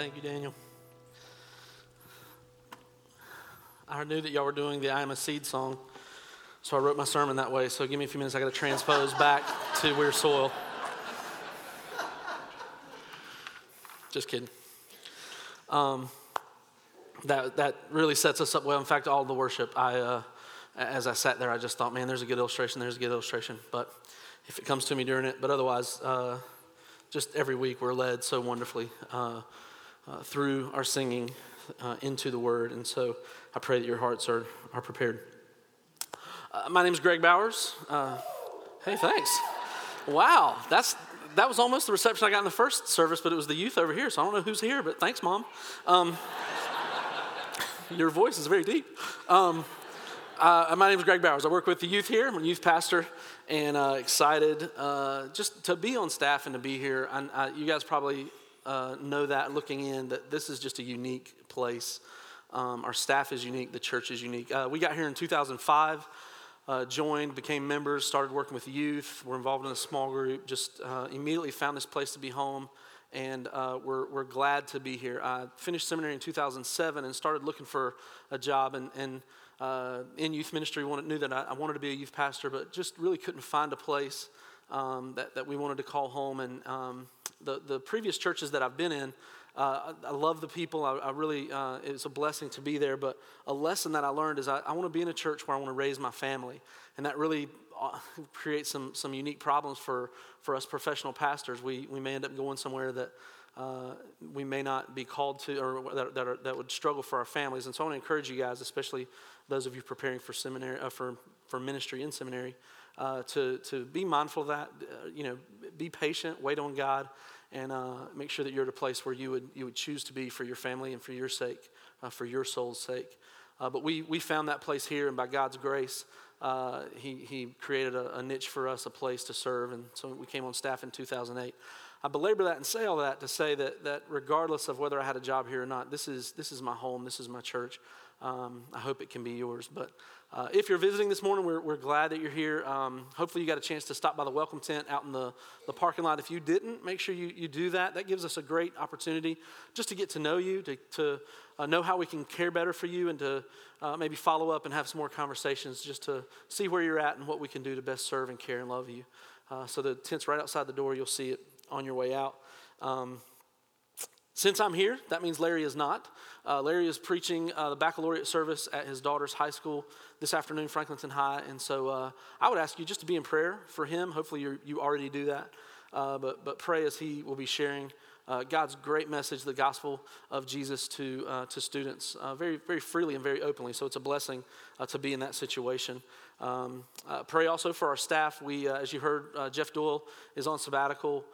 Thank you, Daniel. I knew that y'all were doing the I Am a Seed song, so I wrote my sermon that way. So give me a few minutes, I got to transpose back to We're Soil. Just kidding. Um, that, that really sets us up well. In fact, all the worship, I, uh, as I sat there, I just thought, man, there's a good illustration, there's a good illustration. But if it comes to me during it, but otherwise, uh, just every week we're led so wonderfully uh, uh, through our singing uh, into the Word. And so I pray that your hearts are, are prepared. Uh, my name is Greg Bowers. Uh, hey, thanks. Wow, that's that was almost the reception I got in the first service, but it was the youth over here, so I don't know who's here, but thanks, Mom. Um, your voice is very deep. Um, uh, my name is Greg Bowers. I work with the youth here. I'm a youth pastor and uh, excited uh, just to be on staff and to be here. I, you guys probably uh, know that looking in that this is just a unique place. Um, our staff is unique, the church is unique. Uh, we got here in 2005, uh, joined, became members, started working with youth. We're involved in a small group, just uh, immediately found this place to be home, and uh, we're, we're glad to be here. I finished seminary in 2007 and started looking for a job, and, and uh, in youth ministry, wanted, knew that I, I, wanted to be a youth pastor, but just really couldn't find a place um, that, that we wanted to call home. And um, the, the previous churches that I've been in, uh, I, I, love the people. I, I really, uh, it's a blessing to be there. But a lesson that I learned is I, I want to be in a church where I want to raise my family. And that really uh, creates some, some unique problems for, for us professional pastors. We, we may end up going somewhere that uh, we may not be called to or that, that, are, that, would struggle for our families. And so I want to encourage you guys, especially those of you preparing for seminary, uh, for, for ministry in seminary, uh, to, to be mindful of that. Uh, you know, be patient, wait on God, and uh, make sure that you're at a place where you would, you would choose to be for your family and for your sake, uh, for your soul's sake. But we, we found that place here, and by God's grace, he, he created a, a, niche for us, a place to serve. And so we came on staff in 2008. I belabor that and say all that to say that, that regardless of whether I had a job here or not, this is, this is my home, this is my church. Um, I hope it can be yours. But uh, if you're visiting this morning, we're, we're glad that you're here. Um, hopefully, you got a chance to stop by the welcome tent out in the, the parking lot. If you didn't, make sure you, you do that. That gives us a great opportunity just to get to know you, to, to uh, know how we can care better for you, and to uh, maybe follow up and have some more conversations just to see where you're at and what we can do to best serve and care and love you. Uh, so the tent's right outside the door. You'll see it on your way out. Um, since I'm here, that means Larry is not. Uh, Larry is preaching uh, the baccalaureate service at his daughter's high school this afternoon, Franklinton High. And so uh, I would ask you just to be in prayer for him. Hopefully, you you already do that. Uh, but, but pray as he will be sharing uh, God's great message, the gospel of Jesus to, uh, to students very, very freely and very openly. So it's a blessing to be in that situation. Um, pray also for our staff. We, as you heard, Jeff Doyle is on sabbatical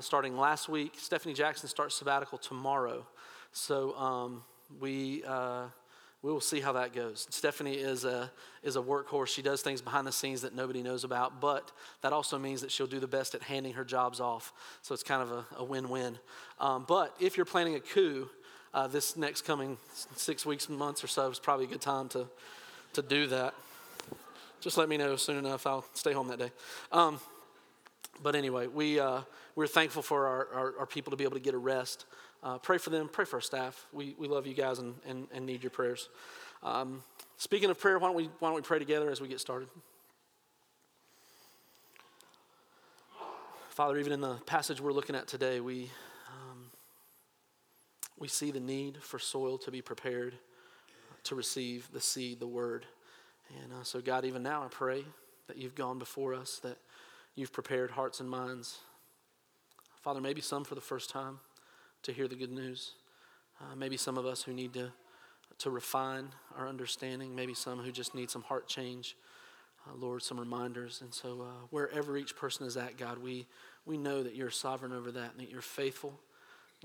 starting last week. Stephanie Jackson starts sabbatical tomorrow. So um, we, uh, we will see how that goes. Stephanie is a, is a workhorse. She does things behind the scenes that nobody knows about, but that also means that she'll do the best at handing her jobs off. So it's kind of a, a win win. Um, but if you're planning a coup, uh, this next coming six weeks, months or so is probably a good time to, to do that. Just let me know soon enough. I'll stay home that day. Um, but anyway, we, uh, we're thankful for our, our, our, people to be able to get a rest. Uh, pray for them, pray for our staff. We, we love you guys and, and, and need your prayers. Um, speaking of prayer, why don't, we, why don't we pray together as we get started? Father, even in the passage we're looking at today, we, um, we see the need for soil to be prepared to receive the seed, the word. And uh, so, God, even now I pray that you've gone before us, that you've prepared hearts and minds. Father, maybe some for the first time to hear the good news. Uh, maybe some of us who need to, to refine our understanding. Maybe some who just need some heart change. Uh, Lord, some reminders. And so, uh, wherever each person is at, God, we, we know that you're sovereign over that and that you're faithful.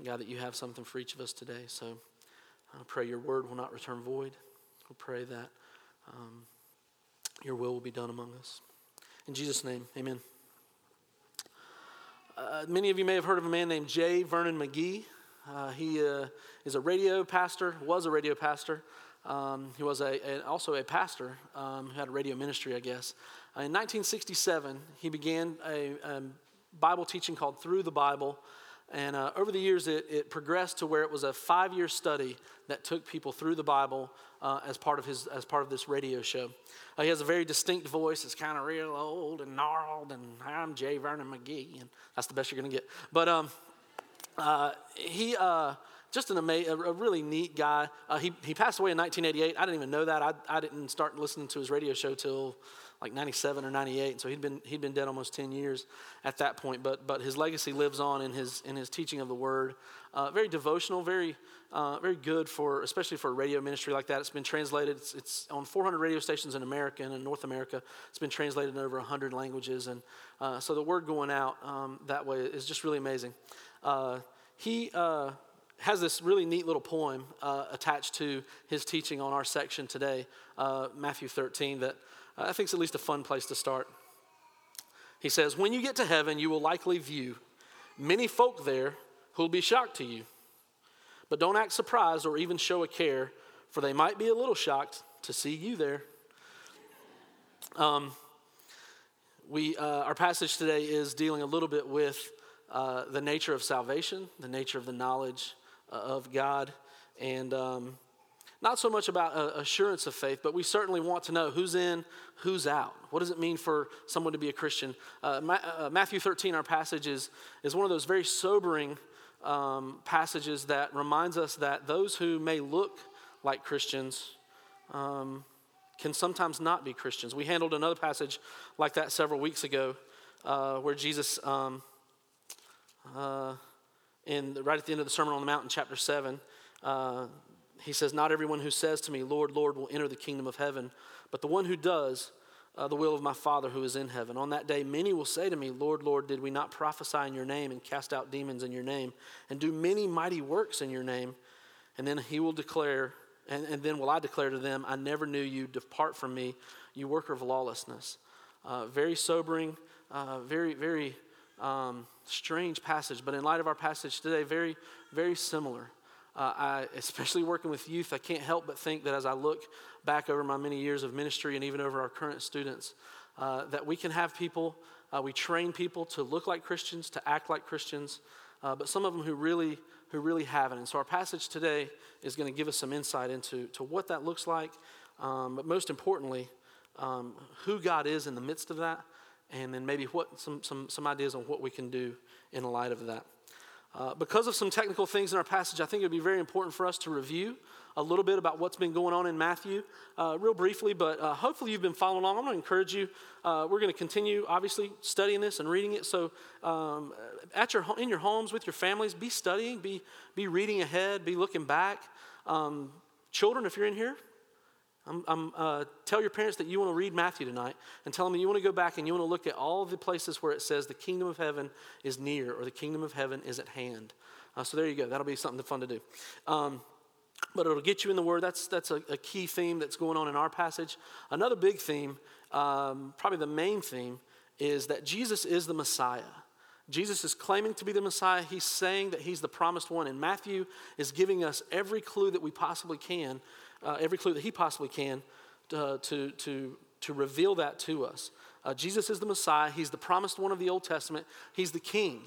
God, that you have something for each of us today. So, I pray your word will not return void. We pray that um, your will will be done among us. In Jesus' name, amen. Uh, many of you may have heard of a man named J. Vernon McGee. Uh, he uh, is a radio pastor, was a radio pastor. Um, he was a, a, also a pastor um, who had a radio ministry, I guess. Uh, in 1967, he began a, a, Bible teaching called Through the Bible And uh, over the years, it, it, progressed to where it was a five year study that took people through the Bible uh, as, part of his, as part of this radio show. Uh, he has a very distinct voice. It's kind of real old and gnarled, and I'm J. Vernon McGee, and that's the best you're going to get. But um, uh, he, uh, just an amazing, a really neat guy. Uh, he, he passed away in 1988. I didn't even know that. I, I didn't start listening to his radio show till like 97 or 98. So he'd been, he'd been dead almost 10 years at that point. But, but his legacy lives on in his, in his teaching of the word. Uh, very devotional, very, uh, very good for, especially for a radio ministry like that. It's been translated, it's, it's, on 400 radio stations in America and in North America. It's been translated in over 100 languages. And uh, so the word going out um, that way is just really amazing. Uh, he uh, has this really neat little poem uh, attached to his teaching on our section today, Matthew 13, that I think it's at least a fun place to start. He says, When you get to heaven, you will likely view many folk there who will be shocked to you. But don't act surprised or even show a care, for they might be a little shocked to see you there. Um, we, uh, our passage today is dealing a little bit with uh, the nature of salvation, the nature of the knowledge uh, of God, and um, not so much about uh, assurance of faith, but we certainly want to know who's in, who's out. What does it mean for someone to be a Christian? Uh, Ma- uh, Matthew 13, our passage, is, is one of those very sobering um, passages that reminds us that those who may look like Christians um, can sometimes not be Christians. We handled another passage like that several weeks ago uh, where Jesus, um, uh, in the, right at the end of the Sermon on the Mount in chapter 7, uh, he says, Not everyone who says to me, Lord, Lord, will enter the kingdom of heaven, but the one who does uh, the will of my Father who is in heaven. On that day, many will say to me, Lord, Lord, did we not prophesy in your name and cast out demons in your name and do many mighty works in your name? And then he will declare, and, and then will I declare to them, I never knew you, depart from me, you worker of lawlessness. Uh, very sobering, uh, very, very um, strange passage, but in light of our passage today, very, very similar. Uh, I, especially working with youth, I can't help but think that as I look back over my many years of ministry and even over our current students, uh, that we can have people, uh, we train people to look like Christians, to act like Christians, uh, but some of them who really, who really haven't. And so our passage today is going to give us some insight into to what that looks like, um, but most importantly, um, who God is in the midst of that, and then maybe what some, some, some ideas on what we can do in light of that. Uh, because of some technical things in our passage, I think it would be very important for us to review a little bit about what's been going on in Matthew, uh, real briefly, but uh, hopefully you've been following along. I'm going to encourage you. Uh, we're going to continue, obviously, studying this and reading it. So, um, at your in your homes with your families, be studying, be be reading ahead, be looking back. Um, children, if you're in here, I'm, I'm, uh, tell your parents that you want to read Matthew tonight and tell them that you want to go back and you want to look at all the places where it says the kingdom of heaven is near or the kingdom of heaven is at hand. Uh, so there you go. That'll be something fun to do. Um, but it'll get you in the Word. That's, that's a, a, key theme that's going on in our passage. Another big theme, um, probably the main theme, is that Jesus is the Messiah. Jesus is claiming to be the Messiah. He's saying that he's the promised one. And Matthew is giving us every clue that we possibly can uh, every clue that he possibly can to, to, to, to reveal that to us. Uh, Jesus is the Messiah. He's the promised one of the Old Testament. He's the King.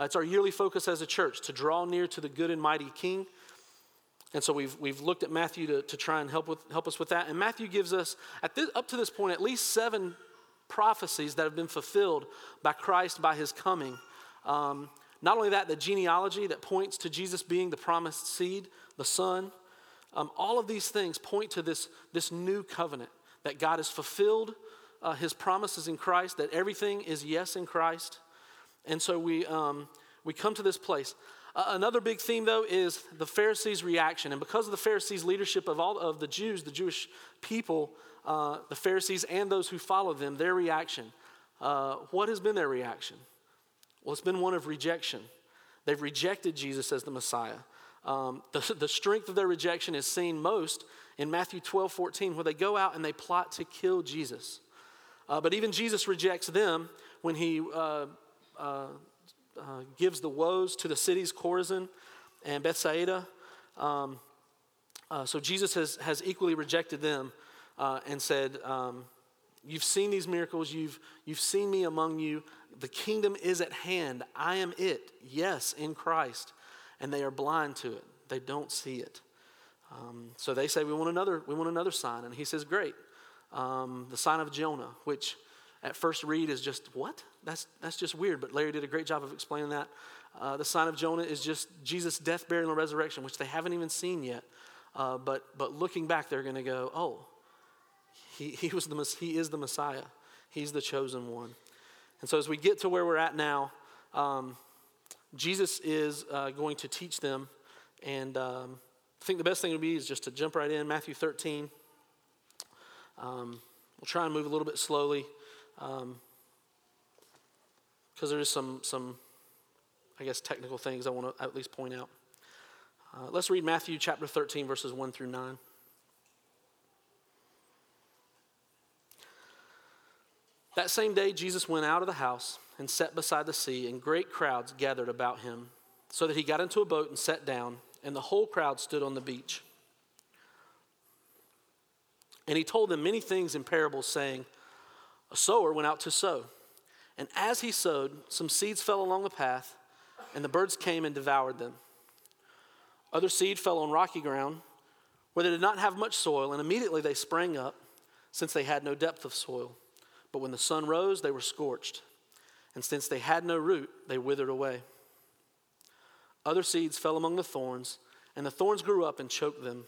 Uh, it's our yearly focus as a church to draw near to the good and mighty King. And so we've, we've looked at Matthew to, to try and help, with, help us with that. And Matthew gives us, at this, up to this point, at least seven prophecies that have been fulfilled by Christ by his coming. Um, not only that, the genealogy that points to Jesus being the promised seed, the Son. Um, all of these things point to this, this new covenant that God has fulfilled uh, his promises in Christ, that everything is yes in Christ. And so we, um, we come to this place. Uh, another big theme, though, is the Pharisees' reaction. And because of the Pharisees' leadership of all of the Jews, the Jewish people, uh, the Pharisees and those who follow them, their reaction. Uh, what has been their reaction? Well, it's been one of rejection. They've rejected Jesus as the Messiah. Um, the, the strength of their rejection is seen most in Matthew 12, 14, where they go out and they plot to kill Jesus. Uh, but even Jesus rejects them when he uh, uh, uh gives the woes to the cities Chorazin and Bethsaida. Um, uh, so Jesus has, has equally rejected them uh, and said, um, You've seen these miracles, you've, you've seen me among you. The kingdom is at hand. I am it, yes, in Christ. And they are blind to it, they don't see it. Um, so they say, we want, another, we want another sign. And he says, Great. Um, the sign of Jonah, which at first read is just, what? That's, that's just weird. But Larry did a great job of explaining that. Uh, the sign of Jonah is just Jesus' death, burial, and resurrection, which they haven't even seen yet. Uh, but, but looking back, they're going to go, oh, he, he, was the, he is the Messiah. He's the chosen one. And so as we get to where we're at now, um, Jesus is uh, going to teach them. And um, I think the best thing would be is just to jump right in, Matthew 13. Um, we'll try and move a little bit slowly because um, there is some, some, I guess, technical things I want to at least point out. Uh, let's read Matthew chapter 13, verses 1 through 9. That same day, Jesus went out of the house and sat beside the sea, and great crowds gathered about him, so that he got into a boat and sat down, and the whole crowd stood on the beach. And he told them many things in parables, saying, A sower went out to sow. And as he sowed, some seeds fell along the path, and the birds came and devoured them. Other seed fell on rocky ground, where they did not have much soil, and immediately they sprang up, since they had no depth of soil. But when the sun rose, they were scorched. And since they had no root, they withered away. Other seeds fell among the thorns, and the thorns grew up and choked them.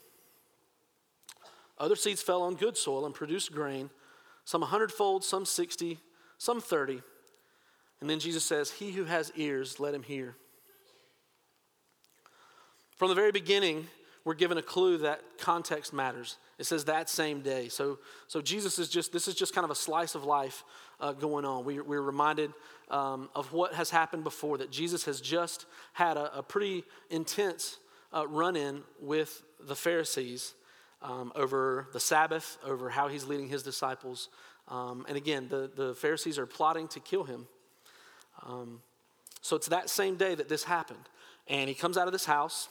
Other seeds fell on good soil and produced grain, some a hundredfold, some sixty, some thirty. And then Jesus says, He who has ears, let him hear. From the very beginning, we're given a clue that context matters. It says that same day. So, so Jesus is just, this is just kind of a slice of life uh, going on. We, we're reminded um, of what has happened before, that Jesus has just had a, a pretty intense uh, run in with the Pharisees um, over the Sabbath, over how he's leading his disciples. Um, and again, the, the Pharisees are plotting to kill him. Um, so it's that same day that this happened. And he comes out of this house.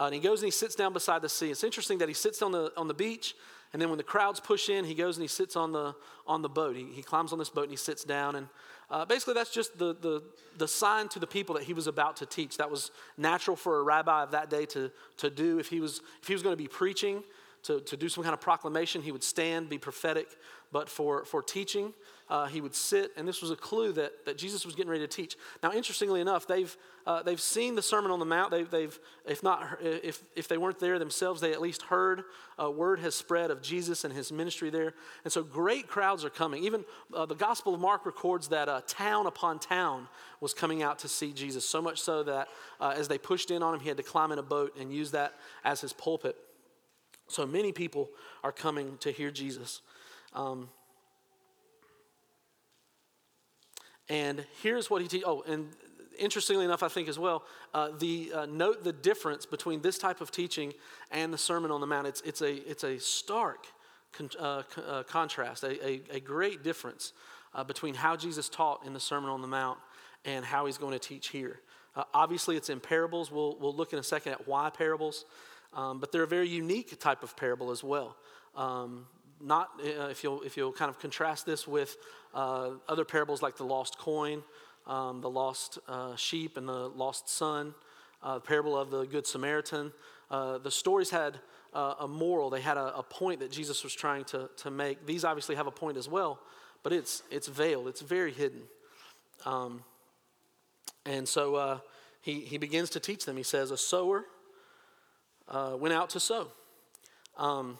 Uh, and he goes and he sits down beside the sea. It's interesting that he sits on the, on the beach, and then when the crowds push in, he goes and he sits on the, on the boat. He, he climbs on this boat and he sits down. And uh, basically, that's just the, the, the sign to the people that he was about to teach. That was natural for a rabbi of that day to, to do. If he was, if he was going to be preaching, to, to do some kind of proclamation, he would stand, be prophetic. But for, for teaching, uh, he would sit, and this was a clue that, that Jesus was getting ready to teach. Now, interestingly enough, they've, uh, they've seen the Sermon on the Mount. They've, they've, if, not, if, if they weren't there themselves, they at least heard a word has spread of Jesus and his ministry there. And so great crowds are coming. Even uh, the Gospel of Mark records that uh, town upon town was coming out to see Jesus, so much so that uh, as they pushed in on him, he had to climb in a boat and use that as his pulpit. So many people are coming to hear Jesus. Um, And here's what he teaches. Oh, and interestingly enough, I think as well, uh, the uh, note the difference between this type of teaching and the Sermon on the Mount. It's, it's, a, it's a stark con- uh, uh contrast, a, a, a, great difference uh, between how Jesus taught in the Sermon on the Mount and how he's going to teach here. Uh, obviously, it's in parables. We'll, we'll look in a second at why parables, um, but they're a very unique type of parable as well. Um, not if you'll if you'll kind of contrast this with uh, other parables like the lost coin, um, the lost uh, sheep, and the lost son, uh, the parable of the good Samaritan. Uh, the stories had uh, a moral. They had a, a, point that Jesus was trying to to make. These obviously have a point as well, but it's it's veiled. It's very hidden. Um, and so he he begins to teach them. He says, "A sower went out to sow." Um,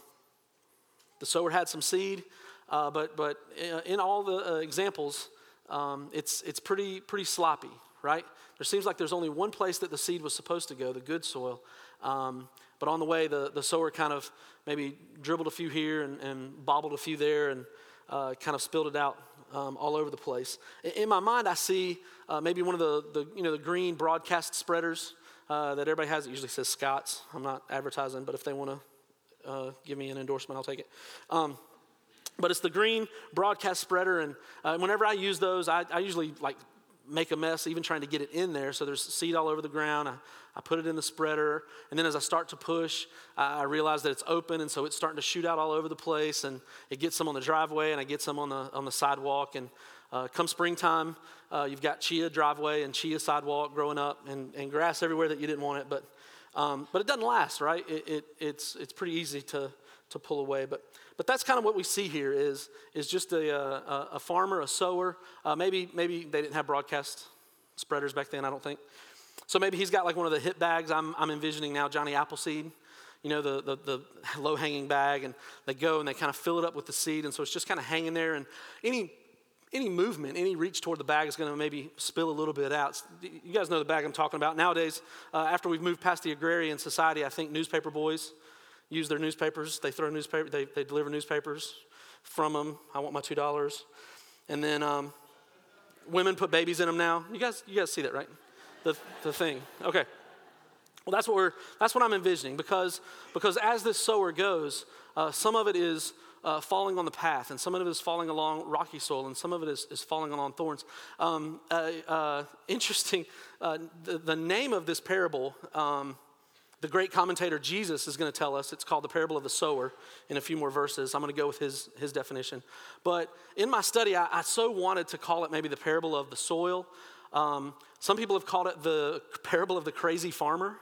the sower had some seed, uh, but, but uh, in all the uh, examples, um, it's, it's pretty, pretty sloppy, right? There seems like there's only one place that the seed was supposed to go, the good soil. Um, but on the way, the, the sower kind of maybe dribbled a few here and, and bobbled a few there and uh, kind of spilled it out um, all over the place. In, in my mind, I see uh, maybe one of the, the, you know, the green broadcast spreaders uh, that everybody has. It usually says Scott's. I'm not advertising, but if they want to uh, give me an endorsement, I'll take it. Um, but it's the green broadcast spreader, and uh, whenever I use those, I, I, usually like make a mess even trying to get it in there. So there's seed all over the ground. I, I put it in the spreader. And then as I start to push, I, I realize that it's open. And so it's starting to shoot out all over the place. And it gets some on the driveway and I get some on the, on the sidewalk. And uh, come springtime, uh, you've got chia driveway and chia sidewalk growing up and, and grass everywhere that you didn't want it. But, um, but it doesn't last, right? It, it, it's, it's pretty easy to, to pull away. But, but that's kind of what we see here is, is just a, a, a farmer, a sower. Uh, maybe, maybe they didn't have broadcast spreaders back then, I don't think. So maybe he's got like one of the hip bags I'm, I'm envisioning now, Johnny Appleseed. You know, the, the, the low hanging bag, and they go and they kind of fill it up with the seed, and so it's just kind of hanging there. And any any movement, any reach toward the bag is going to maybe spill a little bit out. You guys know the bag I'm talking about. Nowadays, uh, after we've moved past the agrarian society, I think newspaper boys use their newspapers. They throw newspaper, they, they deliver newspapers from them. I want my $2. And then um, women put babies in them now. You guys, you guys see that, right? The, the thing. Okay. Well, that's what, we're, that's what I'm envisioning because, because as this sower goes, uh, some of it is uh, falling on the path, and some of it is falling along rocky soil, and some of it is, is falling along thorns. Um, uh, uh interesting, uh, the, the, name of this parable um, the great commentator Jesus is going to tell us. It's called the parable of the sower in a few more verses. I'm going to go with his, his definition. But in my study, I, I so wanted to call it maybe the parable of the soil. Um, some people have called it the parable of the crazy farmer.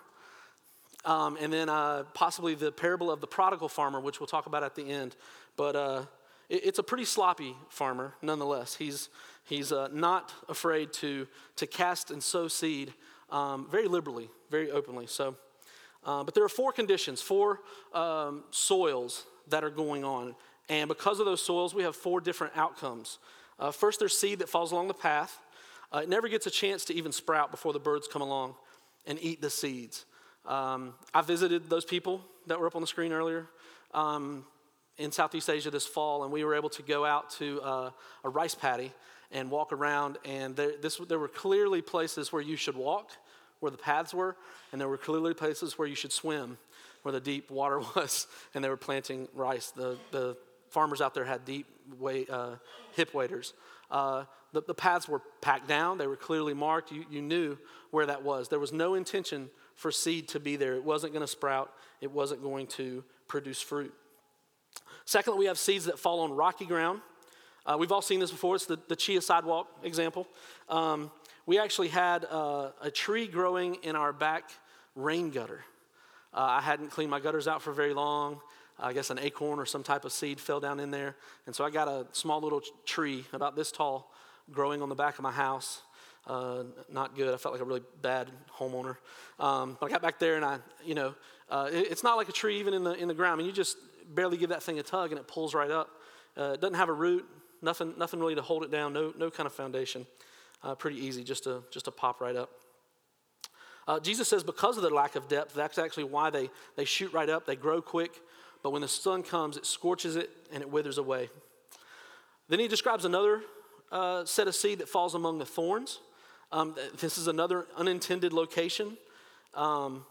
Um, and then uh, possibly the parable of the prodigal farmer, which we'll talk about at the end. But uh, it, it's a pretty sloppy farmer, nonetheless. He's, he's uh, not afraid to, to cast and sow seed um, very liberally, very openly. So, uh, but there are four conditions, four um, soils that are going on. And because of those soils, we have four different outcomes. Uh, first, there's seed that falls along the path. Uh, it never gets a chance to even sprout before the birds come along and eat the seeds. Um, I visited those people that were up on the screen earlier um, in Southeast Asia this fall, and we were able to go out to uh, a rice paddy and walk around. And there, this, there were clearly places where you should walk, where the paths were, and there were clearly places where you should swim, where the deep water was, and they were planting rice. The, the farmers out there had deep way, uh, hip waders. Uh, the, the, paths were packed down, they were clearly marked. You, you knew where that was. There was no intention for seed to be there. It wasn't going to sprout, it wasn't going to produce fruit. Secondly, we have seeds that fall on rocky ground. Uh, we've all seen this before. It's the, the chia sidewalk example. Um, we actually had uh, a tree growing in our back rain gutter. Uh, I hadn't cleaned my gutters out for very long. I guess an acorn or some type of seed fell down in there. And so I got a small little tree about this tall growing on the back of my house. Uh, not good. I felt like a really bad homeowner. Um, but I got back there and I, you know, uh, it, it's not like a tree even in the, in the ground. I mean, you just barely give that thing a tug and it pulls right up. Uh, it doesn't have a root, nothing, nothing really to hold it down, no, no kind of foundation uh, pretty easy just to, just to pop right up. Uh, Jesus says because of their lack of depth, that's actually why they, they shoot right up, they grow quick, but when the sun comes, it scorches it and it withers away. Then he describes another uh, set of seed that falls among the thorns. Um, this is another unintended location. Um,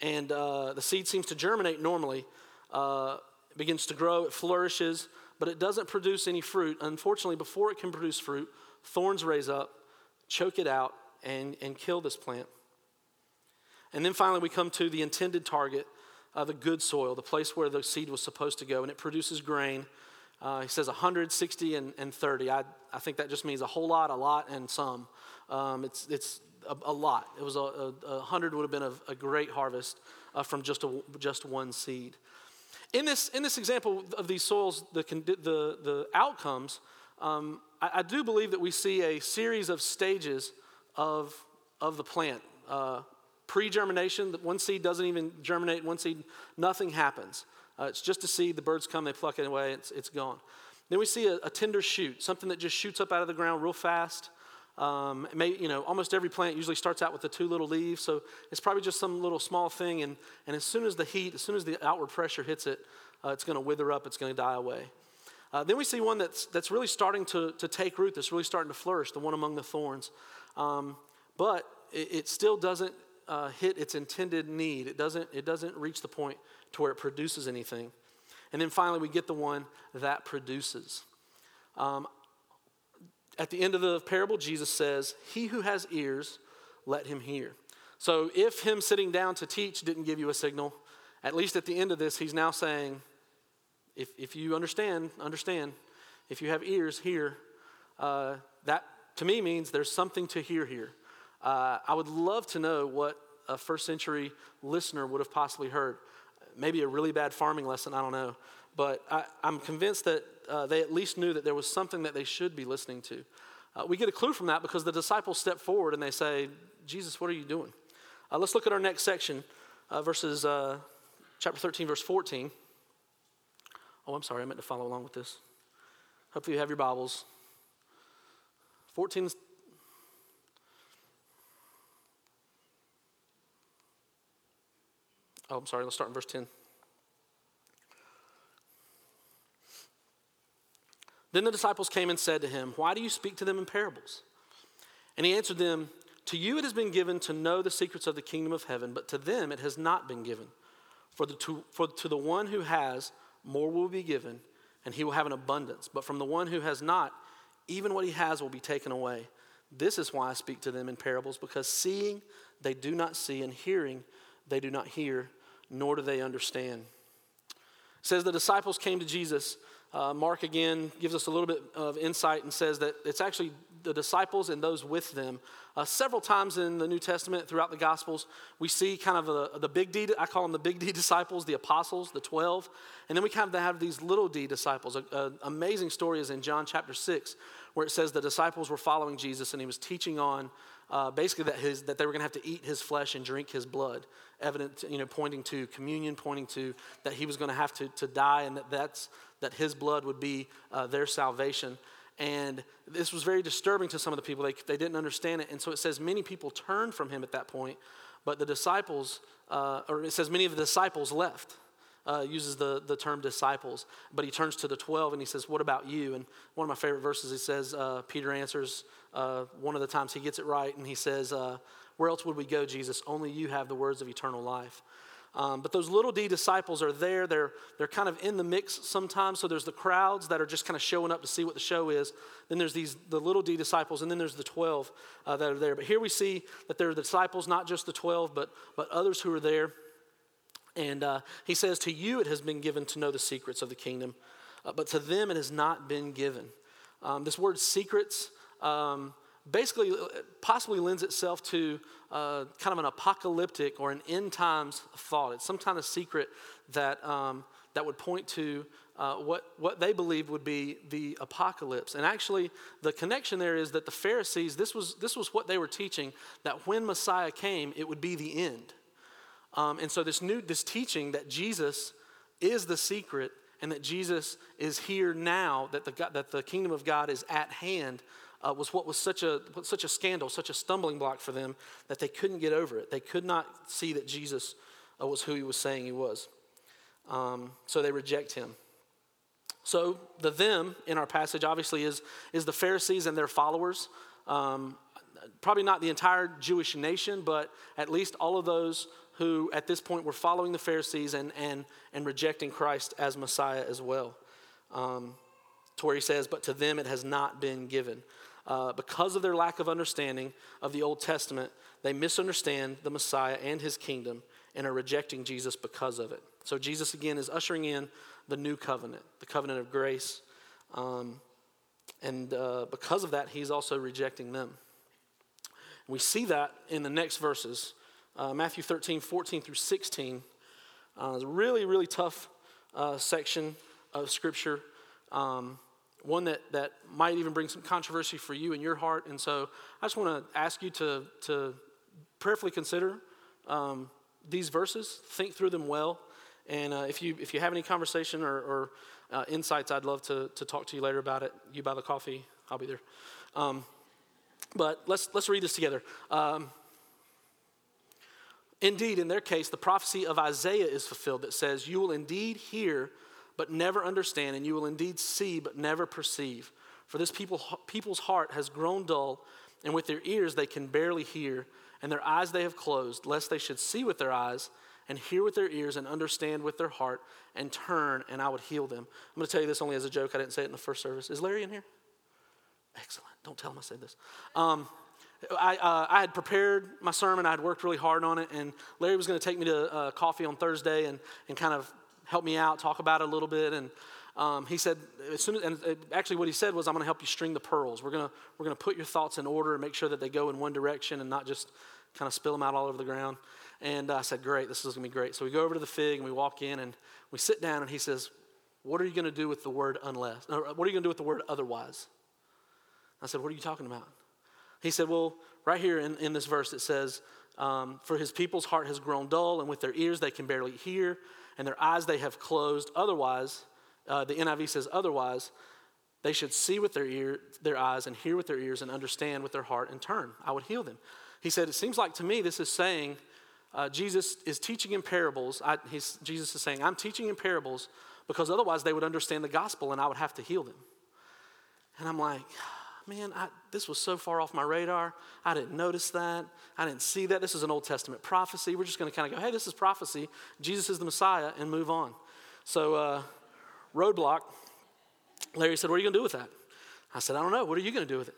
and uh, the seed seems to germinate normally, uh, begins to grow, it flourishes, but it doesn't produce any fruit. Unfortunately, before it can produce fruit, thorns raise up, choke it out, and, and kill this plant. And then finally, we come to the intended target, uh, the good soil, the place where the seed was supposed to go, and it produces grain. Uh, he says 160 and, and 30. I, I think that just means a whole lot, a lot, and some. Um, it's it's a, a, lot. It was a, a, a, hundred would have been a, a great harvest uh, from just a, just one seed. In this in this example of these soils, the the the outcomes um, I, I, do believe that we see a series of stages of, of the plant. Uh, Pre germination, one seed doesn't even germinate, one seed, nothing happens. Uh, it's just a seed, the birds come, they pluck it away, it's, it's gone. Then we see a, a tender shoot, something that just shoots up out of the ground real fast. Um, may, you know, almost every plant usually starts out with the two little leaves, so it's probably just some little small thing. And, and as soon as the heat, as soon as the outward pressure hits it, uh, it's going to wither up, it's going to die away. Uh, then we see one that's, that's really starting to, to take root, that's really starting to flourish, the one among the thorns. Um, but it, it, still doesn't uh, hit its intended need. It doesn't, it doesn't reach the point to where it produces anything. And then finally, we get the one that produces. Um, at the end of the parable, Jesus says, He who has ears, let him hear. So if him sitting down to teach didn't give you a signal, at least at the end of this, he's now saying, if, if you understand, understand. If you have ears, hear. Uh, that to me means there's something to hear here. Uh, I would love to know what a first century listener would have possibly heard. Maybe a really bad farming lesson, I don't know. But I, am convinced that uh, they at least knew that there was something that they should be listening to. Uh, we get a clue from that because the disciples step forward and they say, Jesus, what are you doing? Uh, let's look at our next section, uh, verses, chapter 13, verse 14. Oh, I'm sorry, I meant to follow along with this. Hopefully, you have your Bibles. 14 Oh, I'm sorry, let's start in verse 10. Then the disciples came and said to him, Why do you speak to them in parables? And he answered them, To you it has been given to know the secrets of the kingdom of heaven, but to them it has not been given. For, the, to, for to the one who has, more will be given, and he will have an abundance. But from the one who has not, even what he has will be taken away. This is why I speak to them in parables, because seeing they do not see, and hearing they do not hear, nor do they understand. It says the disciples came to Jesus. Uh, Mark again gives us a little bit of insight and says that it's actually the disciples and those with them. Uh, several times in the New Testament, throughout the Gospels, we see kind of a, the big D, I call them the big D disciples, the apostles, the 12. And then we kind of have these little d disciples. An amazing story is in John chapter 6, where it says the disciples were following Jesus and he was teaching on uh, basically that, his, that they were going to have to eat his flesh and drink his blood, evident, you know, pointing to communion, pointing to that he was going to have to, to die and that, that's, that his blood would be uh, their salvation. And this was very disturbing to some of the people. They, they didn't understand it. And so it says many people turned from him at that point, but the disciples, uh, or it says many of the disciples left uh, uses the, the term disciples, but he turns to the 12 and he says, What about you? And one of my favorite verses, he says, uh, Peter answers uh, one of the times he gets it right, and he says, uh, Where else would we go, Jesus? Only you have the words of eternal life. Um, but those little d disciples are there. They're, they're kind of in the mix sometimes. So there's the crowds that are just kind of showing up to see what the show is. Then there's these the little d disciples, and then there's the 12 uh, that are there. But here we see that there are the disciples, not just the 12, but, but others who are there. And uh, he says, To you it has been given to know the secrets of the kingdom, uh, but to them it has not been given. Um, this word secrets um, basically uh, possibly lends itself to uh, kind of an apocalyptic or an end times thought. It's some kind of secret that, um, that would point to uh, what, what they believed would be the apocalypse. And actually, the connection there is that the Pharisees, this was, this was what they were teaching, that when Messiah came, it would be the end. Um, and so this new this teaching that Jesus is the secret and that Jesus is here now, that the, that the kingdom of God is at hand, uh, was what was such a, such a scandal, such a stumbling block for them that they couldn't get over it. They could not see that Jesus uh, was who he was saying he was. Um, so they reject him. So the them in our passage obviously is, is the Pharisees and their followers. Um, probably not the entire Jewish nation, but at least all of those who at this point were following the Pharisees and, and, and rejecting Christ as Messiah as well. Um, to where he says, But to them it has not been given. Uh, because of their lack of understanding of the Old Testament, they misunderstand the Messiah and his kingdom and are rejecting Jesus because of it. So Jesus again is ushering in the new covenant, the covenant of grace. Um, and uh, because of that, he's also rejecting them. We see that in the next verses uh, Matthew 13, 14 through 16. Uh, it's a really, really tough uh, section of Scripture. Um, one that, that might even bring some controversy for you in your heart. And so I just want to ask you to, to prayerfully consider um, these verses, think through them well. And uh, if, you, if you have any conversation or, or uh, insights, I'd love to, to talk to you later about it. You buy the coffee, I'll be there. Um, but let's, let's read this together. Um, Indeed, in their case, the prophecy of Isaiah is fulfilled that says, You will indeed hear, but never understand, and you will indeed see, but never perceive. For this people, people's heart has grown dull, and with their ears they can barely hear, and their eyes they have closed, lest they should see with their eyes, and hear with their ears, and understand with their heart, and turn, and I would heal them. I'm going to tell you this only as a joke. I didn't say it in the first service. Is Larry in here? Excellent. Don't tell him I said this. Um, I, uh, I had prepared my sermon. I had worked really hard on it, and Larry was going to take me to uh, coffee on Thursday and, and kind of help me out, talk about it a little bit. And um, he said, as soon as, and actually what he said was, I'm going to help you string the pearls. We're going to we're going to put your thoughts in order and make sure that they go in one direction and not just kind of spill them out all over the ground. And I said, great, this is going to be great. So we go over to the fig and we walk in and we sit down, and he says, what are you going to do with the word unless? what are you going to do with the word otherwise? I said, what are you talking about? He said, Well, right here in, in this verse it says, um, For his people's heart has grown dull, and with their ears they can barely hear, and their eyes they have closed. Otherwise, uh, the NIV says, Otherwise, they should see with their, ear, their eyes and hear with their ears and understand with their heart and turn. I would heal them. He said, It seems like to me this is saying, uh, Jesus is teaching in parables. I, Jesus is saying, I'm teaching in parables because otherwise they would understand the gospel and I would have to heal them. And I'm like, man, I, this was so far off my radar. I didn't notice that. I didn't see that. This is an Old Testament prophecy. We're just going to kind of go, hey, this is prophecy. Jesus is the Messiah, and move on. So, uh, roadblock. Larry said, what are you going to do with that? I said, I don't know. What are you going to do with it?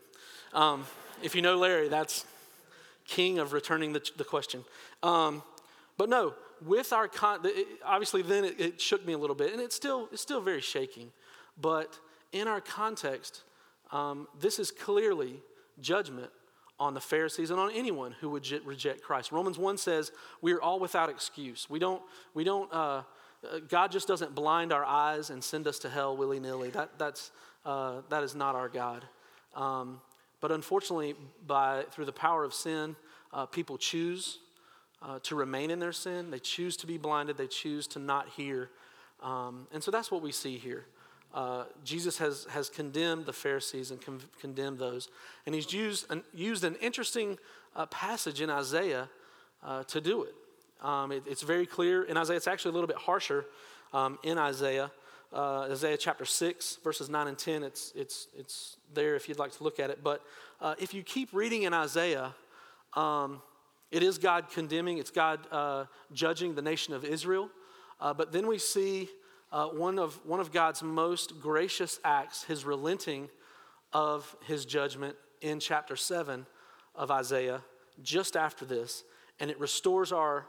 Um, if you know Larry, that's king of returning the, the question. Um, but no, with our con- obviously then it, it, shook me a little bit, and it's still it's still very shaking. But in our context, um, this is clearly judgment on the Pharisees and on anyone who would reject Christ. Romans 1 says we are all without excuse. We don't, we don't, uh, uh, God just doesn't blind our eyes and send us to hell willy nilly. That, that's, uh, that is not our God. Um, but unfortunately, by, through the power of sin, uh, people choose uh, to remain in their sin. They choose to be blinded. They choose to not hear. Um, and so that's what we see here uh, Jesus has, has condemned the Pharisees and con- condemned those. And he's used an, used an interesting uh, passage in Isaiah uh, to do it. Um, it. It's very clear in Isaiah, it's actually a little bit harsher um, in Isaiah. Uh, Isaiah chapter 6, verses 9 and 10, it's, it's, it's there if you'd like to look at it. But uh, if you keep reading in Isaiah, um, it is God condemning, it's God uh, judging the nation of Israel. but then we see uh, one, of, one of God's most gracious acts, his relenting of his judgment in chapter 7 of Isaiah, just after this. And it restores our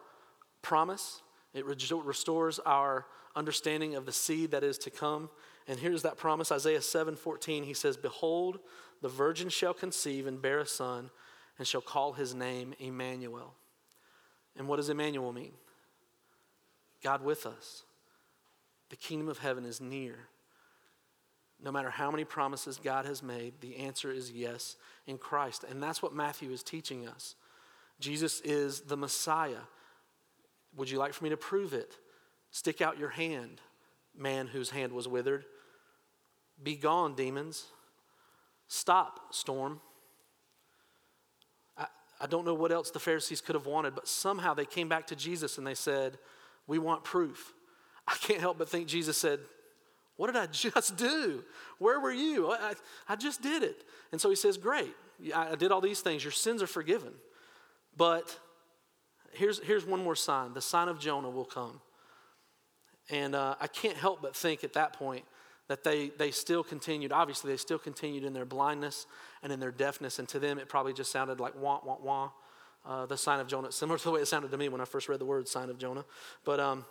promise, it restores our understanding of the seed that is to come. And here's that promise Isaiah 7 14. He says, Behold, the virgin shall conceive and bear a son, and shall call his name Emmanuel. And what does Emmanuel mean? God with us. The kingdom of heaven is near. No matter how many promises God has made, the answer is yes in Christ. And that's what Matthew is teaching us. Jesus is the Messiah. Would you like for me to prove it? Stick out your hand, man whose hand was withered. Be gone, demons. Stop, storm. I, I don't know what else the Pharisees could have wanted, but somehow they came back to Jesus and they said, We want proof. I can't help but think Jesus said, What did I just do? Where were you? I, I just did it. And so he says, Great, I did all these things. Your sins are forgiven. But here's, here's one more sign the sign of Jonah will come. And uh, I can't help but think at that point that they, they still continued, obviously, they still continued in their blindness and in their deafness. And to them, it probably just sounded like wah, wah, wah. Uh, the sign of Jonah, similar to the way it sounded to me when I first read the word sign of Jonah. But um,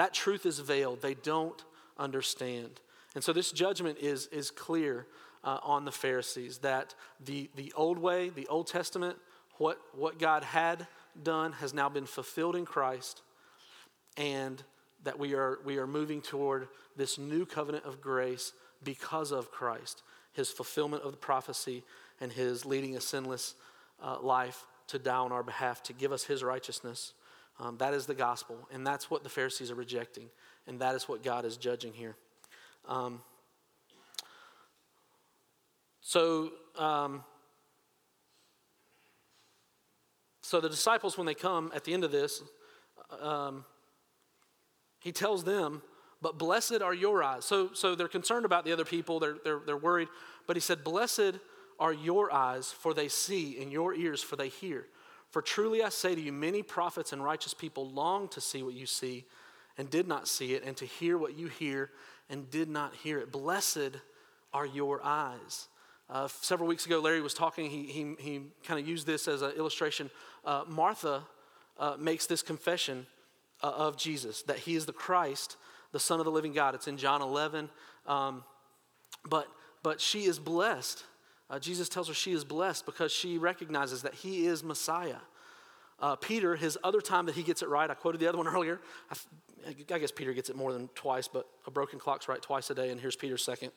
that truth is veiled. They don't understand. And so this judgment is, is clear uh, on the Pharisees that the, the old way, the Old Testament, what, what God had done has now been fulfilled in Christ, and that we are, we are moving toward this new covenant of grace because of Christ, his fulfillment of the prophecy, and his leading a sinless uh, life to die on our behalf to give us his righteousness. Um, that is the gospel, and that's what the Pharisees are rejecting, and that is what God is judging here. Um, so, um, so the disciples, when they come at the end of this, um, he tells them, "But blessed are your eyes." So, so they're concerned about the other people. They're, they're, they're worried, but he said, "Blessed are your eyes, for they see, and your ears, for they hear." For truly I say to you, many prophets and righteous people long to see what you see and did not see it, and to hear what you hear and did not hear it. Blessed are your eyes. Uh, several weeks ago, Larry was talking, he, he, he kind of used this as an illustration. Uh, Martha uh, makes this confession uh, of Jesus, that he is the Christ, the Son of the living God. It's in John 11. Um, but, but she is blessed. Uh, Jesus tells her she is blessed because she recognizes that he is Messiah. Uh, Peter, his other time that he gets it right, I quoted the other one earlier. I, I, guess Peter gets it more than twice, but a broken clock's right twice a day, and here's Peter's second.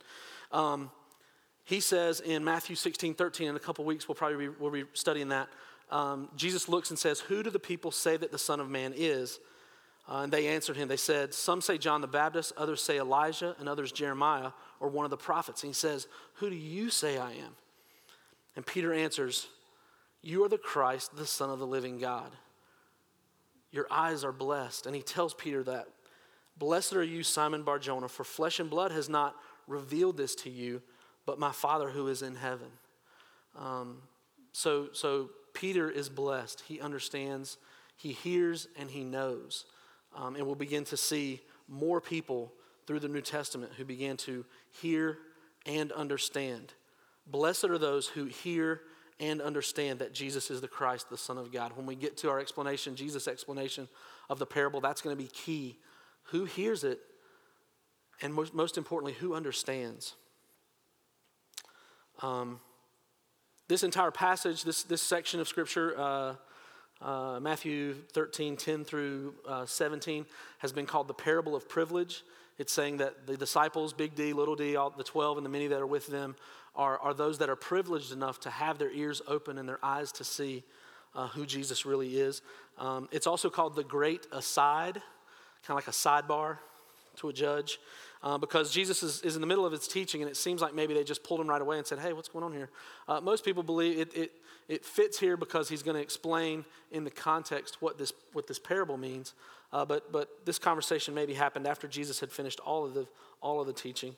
Um, he says in Matthew 16, 13, in a couple weeks, we'll probably be, we'll be studying that. Um, Jesus looks and says, Who do the people say that the Son of Man is? Uh, and they answered him. They said, Some say John the Baptist, others say Elijah, and others Jeremiah or one of the prophets. And he says, Who do you say I am? And Peter answers, You are the Christ, the Son of the living God. Your eyes are blessed. And he tells Peter that. Blessed are you, Simon Barjona, for flesh and blood has not revealed this to you, but my Father who is in heaven. Um, so, so Peter is blessed. He understands, he hears, and he knows. Um, and we'll begin to see more people through the New Testament who began to hear and understand. Blessed are those who hear and understand that Jesus is the Christ, the Son of God. When we get to our explanation, Jesus' explanation of the parable, that's going to be key. Who hears it, and most, most importantly, who understands? Um, this entire passage, this, this section of Scripture, uh, uh, Matthew 13, 10 through uh, 17, has been called the parable of privilege. It's saying that the disciples, big D, little d, all the 12 and the many that are with them, are, are those that are privileged enough to have their ears open and their eyes to see uh, who Jesus really is. Um, it's also called the great aside, kind of like a sidebar to a judge, uh, because Jesus is, is in the middle of his teaching, and it seems like maybe they just pulled him right away and said, Hey, what's going on here? Uh, most people believe it, it, it fits here because he's going to explain in the context what this, what this parable means. Uh, but, but this conversation maybe happened after Jesus had finished all of the, all of the teaching.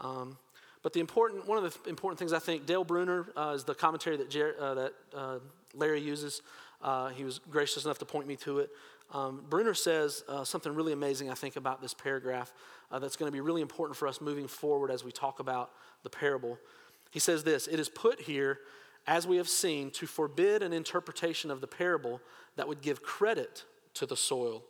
Um, but the important, one of the important things I think, Dale Bruner uh, is the commentary that, Jer- uh, that uh, Larry uses. Uh, he was gracious enough to point me to it. Um, Bruner says uh, something really amazing, I think, about this paragraph uh, that's going to be really important for us moving forward as we talk about the parable. He says this It is put here, as we have seen, to forbid an interpretation of the parable that would give credit to the soil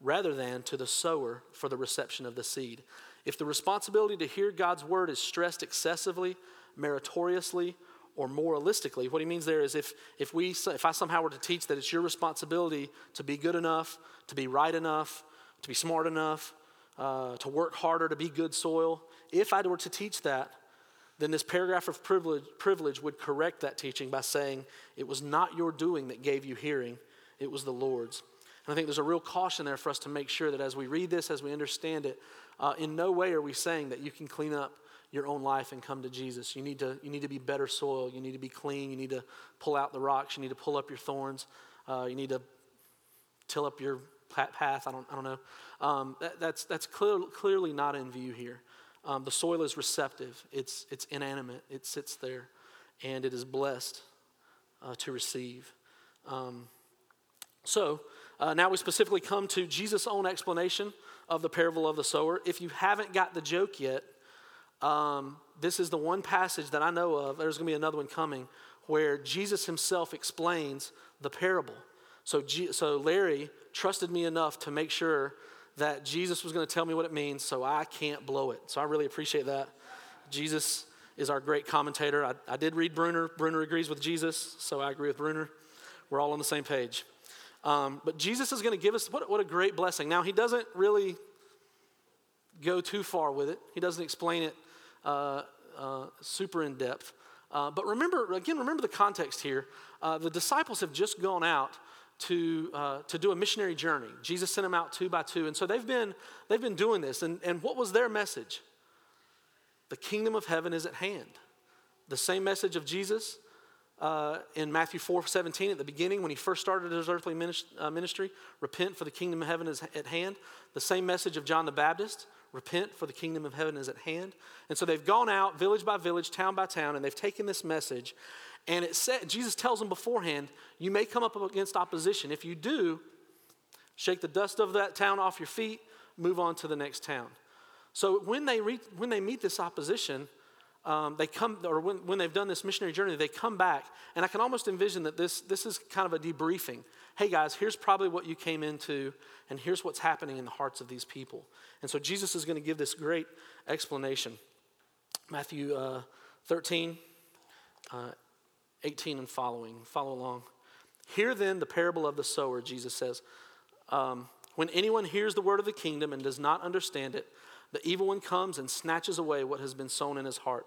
rather than to the sower for the reception of the seed. If the responsibility to hear God's word is stressed excessively, meritoriously, or moralistically, what he means there is if, if, we, if I somehow were to teach that it's your responsibility to be good enough, to be right enough, to be smart enough, uh, to work harder, to be good soil, if I were to teach that, then this paragraph of privilege, privilege would correct that teaching by saying it was not your doing that gave you hearing, it was the Lord's. And I think there's a real caution there for us to make sure that as we read this, as we understand it, uh, in no way are we saying that you can clean up your own life and come to Jesus. You need to, you need to be better soil. You need to be clean. You need to pull out the rocks. You need to pull up your thorns. Uh, you need to till up your path. I don't, I don't know. Um, that, that's that's clear, clearly not in view here. Um, the soil is receptive, it's, it's inanimate, it sits there, and it is blessed uh, to receive. Um, so, uh, now we specifically come to Jesus' own explanation of the parable of the sower. If you haven't got the joke yet, um, this is the one passage that I know of. There's going to be another one coming where Jesus himself explains the parable. So, G- so Larry trusted me enough to make sure that Jesus was going to tell me what it means so I can't blow it. So I really appreciate that. Jesus is our great commentator. I, I did read Bruner. Bruner agrees with Jesus, so I agree with Bruner. We're all on the same page. Um, but Jesus is going to give us what, what a great blessing. Now, he doesn't really go too far with it, he doesn't explain it uh, uh, super in depth. Uh, but remember, again, remember the context here. Uh, the disciples have just gone out to, uh, to do a missionary journey. Jesus sent them out two by two. And so they've been, they've been doing this. And, and what was their message? The kingdom of heaven is at hand. The same message of Jesus uh, in Matthew 4 17 at the beginning when he first started his earthly uh, ministry repent for the kingdom of heaven is at hand. The same message of John the Baptist repent for the kingdom of heaven is at hand. And so they've gone out village by village, town by town, and they've taken this message. And it said, Jesus tells them beforehand, you may come up against opposition. If you do, shake the dust of that town off your feet, move on to the next town. So when they, re- when they meet this opposition, um, they come, or when, when they've done this missionary journey, they come back, and I can almost envision that this, this is kind of a debriefing. Hey guys, here's probably what you came into, and here's what's happening in the hearts of these people. And so Jesus is going to give this great explanation. Matthew uh, 13, uh, 18 and following. Follow along. Hear then the parable of the sower, Jesus says. Um, when anyone hears the word of the kingdom and does not understand it, the evil one comes and snatches away what has been sown in his heart.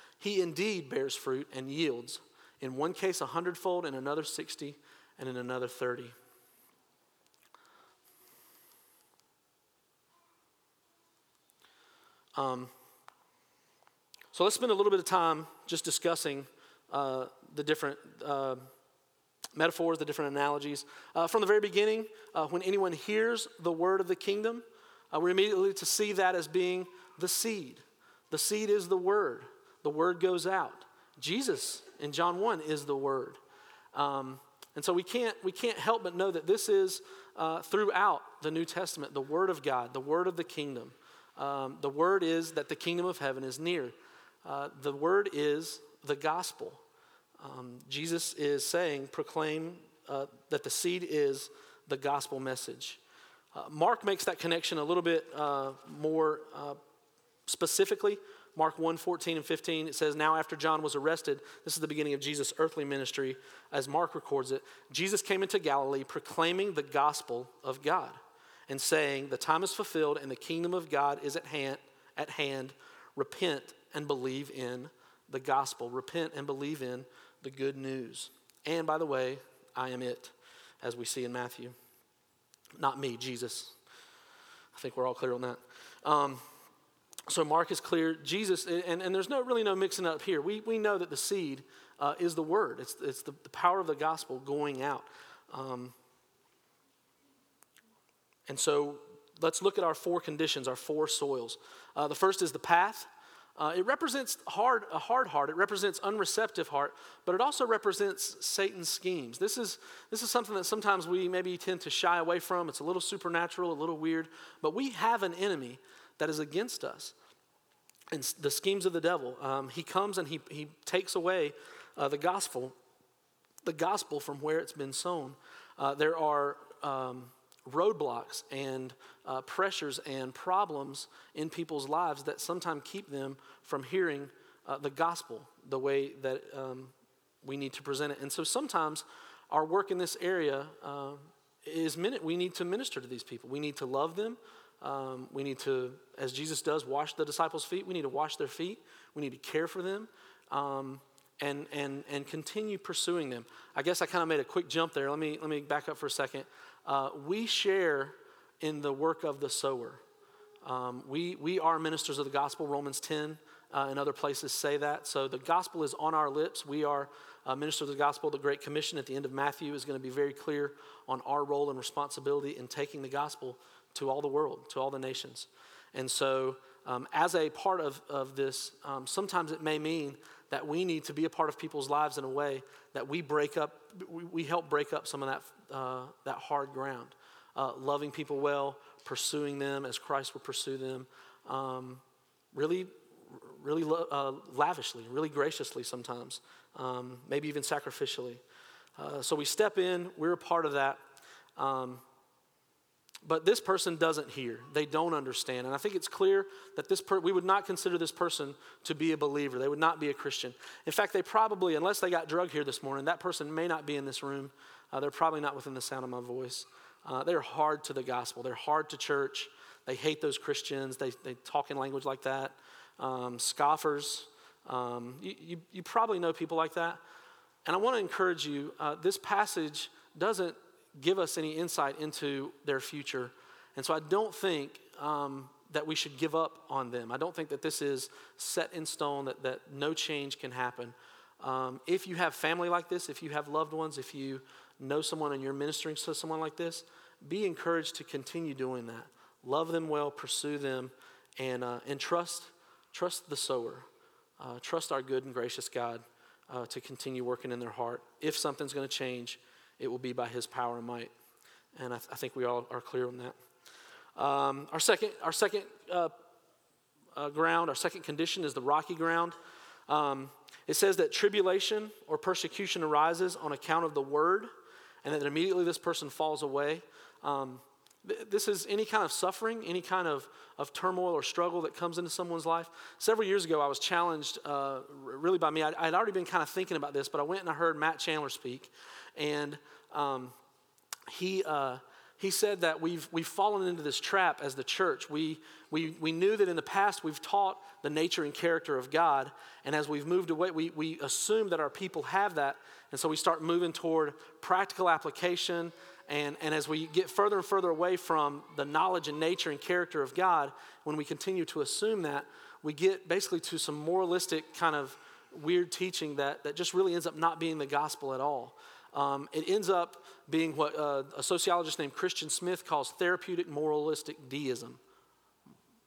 He indeed bears fruit and yields, in one case a hundredfold, in another sixty, and in another thirty. Um, so let's spend a little bit of time just discussing uh, the different uh, metaphors, the different analogies. Uh, from the very beginning, uh, when anyone hears the word of the kingdom, uh, we're immediately to see that as being the seed. The seed is the word. The word goes out. Jesus in John 1 is the word. Um, and so we can't, we can't help but know that this is uh, throughout the New Testament the word of God, the word of the kingdom. Um, the word is that the kingdom of heaven is near. Uh, the word is the gospel. Um, Jesus is saying, proclaim uh, that the seed is the gospel message. Uh, Mark makes that connection a little bit uh, more uh, specifically. Mark 1 14 and 15, it says, Now after John was arrested, this is the beginning of Jesus' earthly ministry, as Mark records it. Jesus came into Galilee proclaiming the gospel of God and saying, The time is fulfilled and the kingdom of God is at hand. At hand. Repent and believe in the gospel. Repent and believe in the good news. And by the way, I am it, as we see in Matthew. Not me, Jesus. I think we're all clear on that. Um, so Mark is clear. Jesus, and, and there's no really no mixing up here. We, we know that the seed uh, is the word. It's, it's the, the power of the gospel going out. Um, and so let's look at our four conditions, our four soils. Uh, the first is the path. Uh, it represents hard, a hard heart. It represents unreceptive heart, but it also represents Satan's schemes. This is, this is something that sometimes we maybe tend to shy away from. It's a little supernatural, a little weird, but we have an enemy that is against us. And the schemes of the devil. Um, he comes and he, he takes away uh, the gospel, the gospel from where it's been sown. Uh, there are um, roadblocks and uh, pressures and problems in people's lives that sometimes keep them from hearing uh, the gospel the way that um, we need to present it. And so sometimes our work in this area uh, is minute. We need to minister to these people. We need to love them. Um, we need to, as Jesus does, wash the disciples' feet. We need to wash their feet. We need to care for them. Um, and, and, and continue pursuing them. I guess I kind of made a quick jump there. Let me, let me back up for a second uh, we share in the work of the sower. Um, we, we are ministers of the gospel. Romans 10 uh, and other places say that. So the gospel is on our lips. We are uh, ministers of the gospel. The Great Commission at the end of Matthew is going to be very clear on our role and responsibility in taking the gospel to all the world, to all the nations. And so, um, as a part of, of this, um, sometimes it may mean that we need to be a part of people's lives in a way that we break up, we, we help break up some of that, uh, that hard ground. Uh, loving people well, pursuing them as Christ would pursue them, um, really, really uh, lavishly, really graciously sometimes, um, maybe even sacrificially. Uh, so we step in, we're a part of that. Um, but this person doesn't hear. They don't understand. And I think it's clear that this per- we would not consider this person to be a believer. They would not be a Christian. In fact, they probably, unless they got drugged here this morning, that person may not be in this room. Uh, they're probably not within the sound of my voice. Uh, they're hard to the gospel. They're hard to church. They hate those Christians. They, they talk in language like that. Um, scoffers. Um, you, you, you, probably know people like that. And I want to encourage you uh, this passage doesn't give us any insight into their future. And so I don't think um, that we should give up on them. I don't think that this is set in stone, that, that no change can happen. Um, if you have family like this, if you have loved ones, if you know someone and you're ministering to someone like this, be encouraged to continue doing that. Love them well, pursue them, and, uh, and trust, trust the sower. Uh, trust our good and gracious God uh, to continue working in their heart. If something's going to change, it will be by His power and might. And I, th- I think we all are clear on that. Um, our second, our second uh, uh, ground, our second condition is the rocky ground. Um, it says that tribulation or persecution arises on account of the word, and that immediately this person falls away. Um, this is any kind of suffering, any kind of, of turmoil or struggle that comes into someone's life. Several years ago, I was challenged uh, really by me. I, would already been kind of thinking about this, but I went and I heard Matt Chandler speak, and um, he, uh, he said that we've, we've fallen into this trap as the church. We, we, we knew that in the past we've taught the nature and character of God, and as we've moved away, we, we assume that our people have that, and so we start moving toward practical application and, and as we get further and further away from the knowledge and nature and character of God, when we continue to assume that, we get basically to some moralistic kind of weird teaching that, that just really ends up not being the gospel at all. Um, it ends up being what uh, a sociologist named Christian Smith calls therapeutic moralistic deism.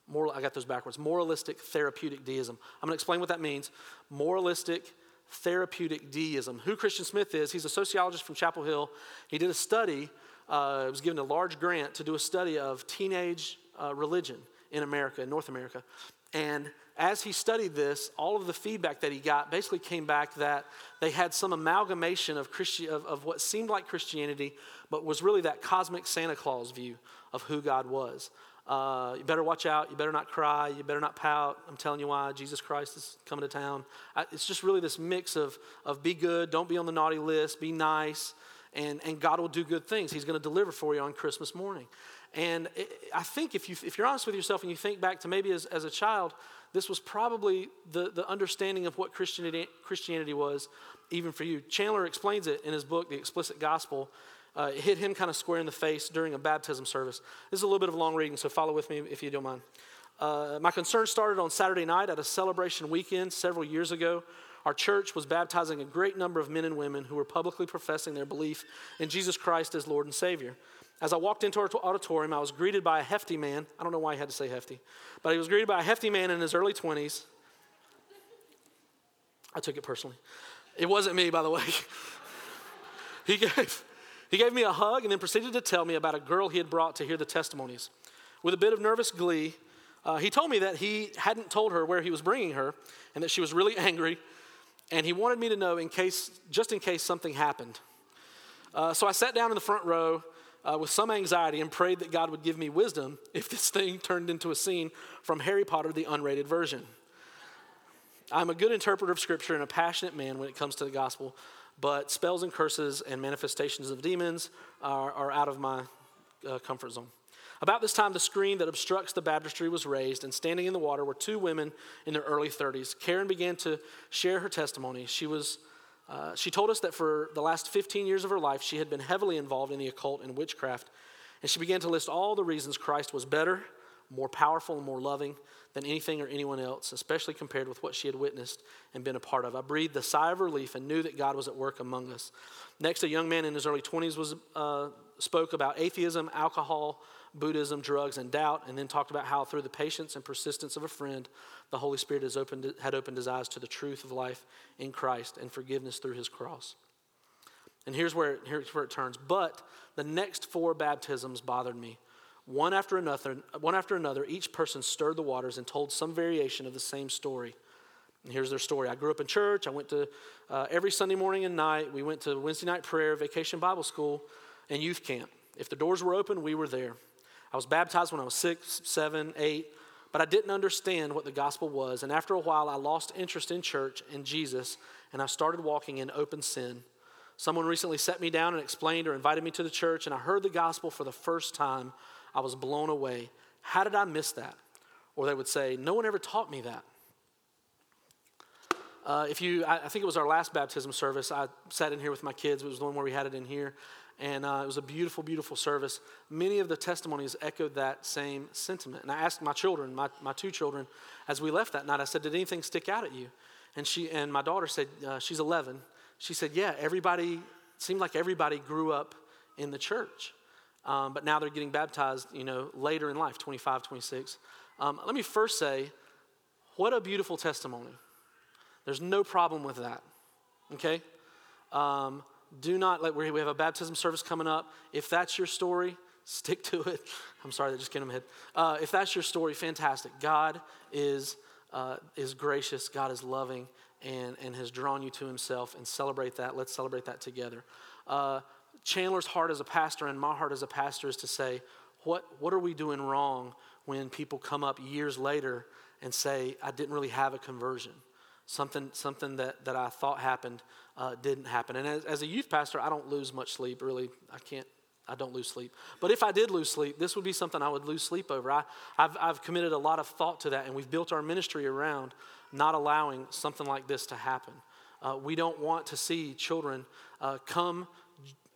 Moral, I got those backwards. Moralistic therapeutic deism. I'm going to explain what that means. Moralistic therapeutic deism. Who Christian Smith is, he's a sociologist from Chapel Hill. He did a study, uh, was given a large grant to do a study of teenage uh, religion in America, in North America. And as he studied this, all of the feedback that he got basically came back that they had some amalgamation of, Christi- of, of what seemed like Christianity, but was really that cosmic Santa Claus view of who God was. Uh, you better watch out. You better not cry. You better not pout. I'm telling you why. Jesus Christ is coming to town. I, it's just really this mix of, of be good, don't be on the naughty list, be nice, and, and God will do good things. He's going to deliver for you on Christmas morning. And it, I think if, you, if you're honest with yourself and you think back to maybe as, as a child, this was probably the, the understanding of what Christianity, Christianity was, even for you. Chandler explains it in his book, The Explicit Gospel, uh, hit him kind of square in the face during a baptism service. This is a little bit of a long reading, so follow with me if you don't mind. Uh, my concern started on Saturday night at a celebration weekend several years ago. Our church was baptizing a great number of men and women who were publicly professing their belief in Jesus Christ as Lord and Savior. As I walked into our auditorium, I was greeted by a hefty man. I don't know why he had to say hefty, but he was greeted by a hefty man in his early 20s. I took it personally. It wasn't me, by the way. he gave he gave me a hug and then proceeded to tell me about a girl he had brought to hear the testimonies. With a bit of nervous glee, uh, he told me that he hadn't told her where he was bringing her and that she was really angry, and he wanted me to know in case, just in case something happened. Uh, so I sat down in the front row uh, with some anxiety and prayed that God would give me wisdom if this thing turned into a scene from Harry Potter, the unrated version. I'm a good interpreter of Scripture and a passionate man when it comes to the gospel, but spells and curses and manifestations of demons are, are out of my uh, comfort zone. About this time, the screen that obstructs the baptistry was raised, and standing in the water were two women in their early 30s. Karen began to share her testimony. She, was, uh, she told us that for the last 15 years of her life, she had been heavily involved in the occult and witchcraft, and she began to list all the reasons Christ was better, more powerful, and more loving than anything or anyone else, especially compared with what she had witnessed and been a part of. I breathed a sigh of relief and knew that God was at work among us. Next, a young man in his early 20s was, uh, spoke about atheism, alcohol, Buddhism, drugs, and doubt, and then talked about how through the patience and persistence of a friend, the Holy Spirit has opened, had opened his eyes to the truth of life in Christ and forgiveness through his cross. And here's where, here's where it turns. But the next four baptisms bothered me. One after another, one after another, each person stirred the waters and told some variation of the same story. And here's their story. I grew up in church. I went to uh, every Sunday morning and night. We went to Wednesday night prayer, vacation Bible school, and youth camp. If the doors were open, we were there. I was baptized when I was six, seven, eight, but I didn't understand what the gospel was. And after a while, I lost interest in church and Jesus, and I started walking in open sin. Someone recently set me down and explained or invited me to the church, and I heard the gospel for the first time I was blown away. How did I miss that? Or they would say, No one ever taught me that. Uh, if you, I, I, think it was our last baptism service. I sat in here with my kids. It was the one where we had it in here, And uh, it was a beautiful, beautiful service. Many of the testimonies echoed that same sentiment. And I asked my children, my, my two children, as we left that night, I said, Did anything stick out at you? And, she, and my daughter said, uh, She's 11. She said, Yeah, everybody, seemed like everybody grew up in the church. Um, but now they're getting baptized, you know, later in life, 25, 26. Um, let me first say, what a beautiful testimony. There's no problem with that, okay? Um, do not, like, we have a baptism service coming up. If that's your story, stick to it. I'm sorry, that just came to my head. Uh, if that's your story, fantastic. God is, uh, is gracious, God is loving, and, and has drawn you to himself, and celebrate that. Let's celebrate that together. Uh, Chandler's heart as a pastor and my heart as a pastor is to say, what, what are we doing wrong when people come up years later and say, I didn't really have a conversion? Something, something that, that I thought happened uh, didn't happen. And as, as a youth pastor, I don't lose much sleep, really. I can't, I don't lose sleep. But if I did lose sleep, this would be something I would lose sleep over. I, have I've committed a lot of thought to that, and we've built our ministry around not allowing something like this to happen. Uh, we don't want to see children uh, come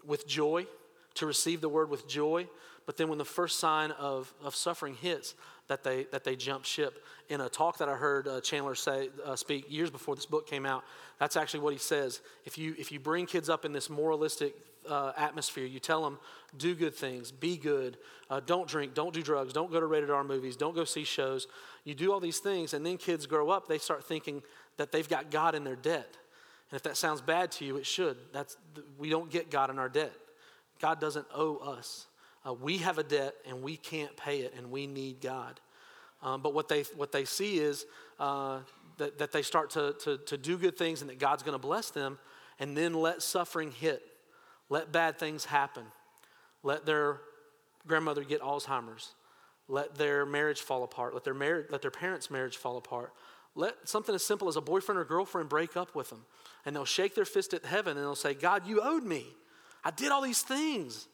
with joy, to receive the word with joy, but then when the first sign of, of suffering hits, that they, that they jump ship. In a talk that I heard uh, Chandler say, uh, speak years before this book came out, that's actually what he says. If you, if you bring kids up in this moralistic uh, atmosphere, you tell them, do good things, be good, uh, don't drink, don't do drugs, don't go to rated R movies, don't go see shows. You do all these things, and then kids grow up, they start thinking that they've got God in their debt. And if that sounds bad to you, it should. That's, we don't get God in our debt. God doesn't owe us. Uh, we have a debt and we can't pay it, and we need God. Um, but what they, what they see is uh, that, that they start to, to, to do good things and that God's going to bless them, and then let suffering hit. Let bad things happen. Let their grandmother get Alzheimer's. Let their marriage fall apart. Let their, mar- let their parents' marriage fall apart. Let something as simple as a boyfriend or girlfriend break up with them. And they'll shake their fist at heaven and they'll say, God, you owed me. I did all these things.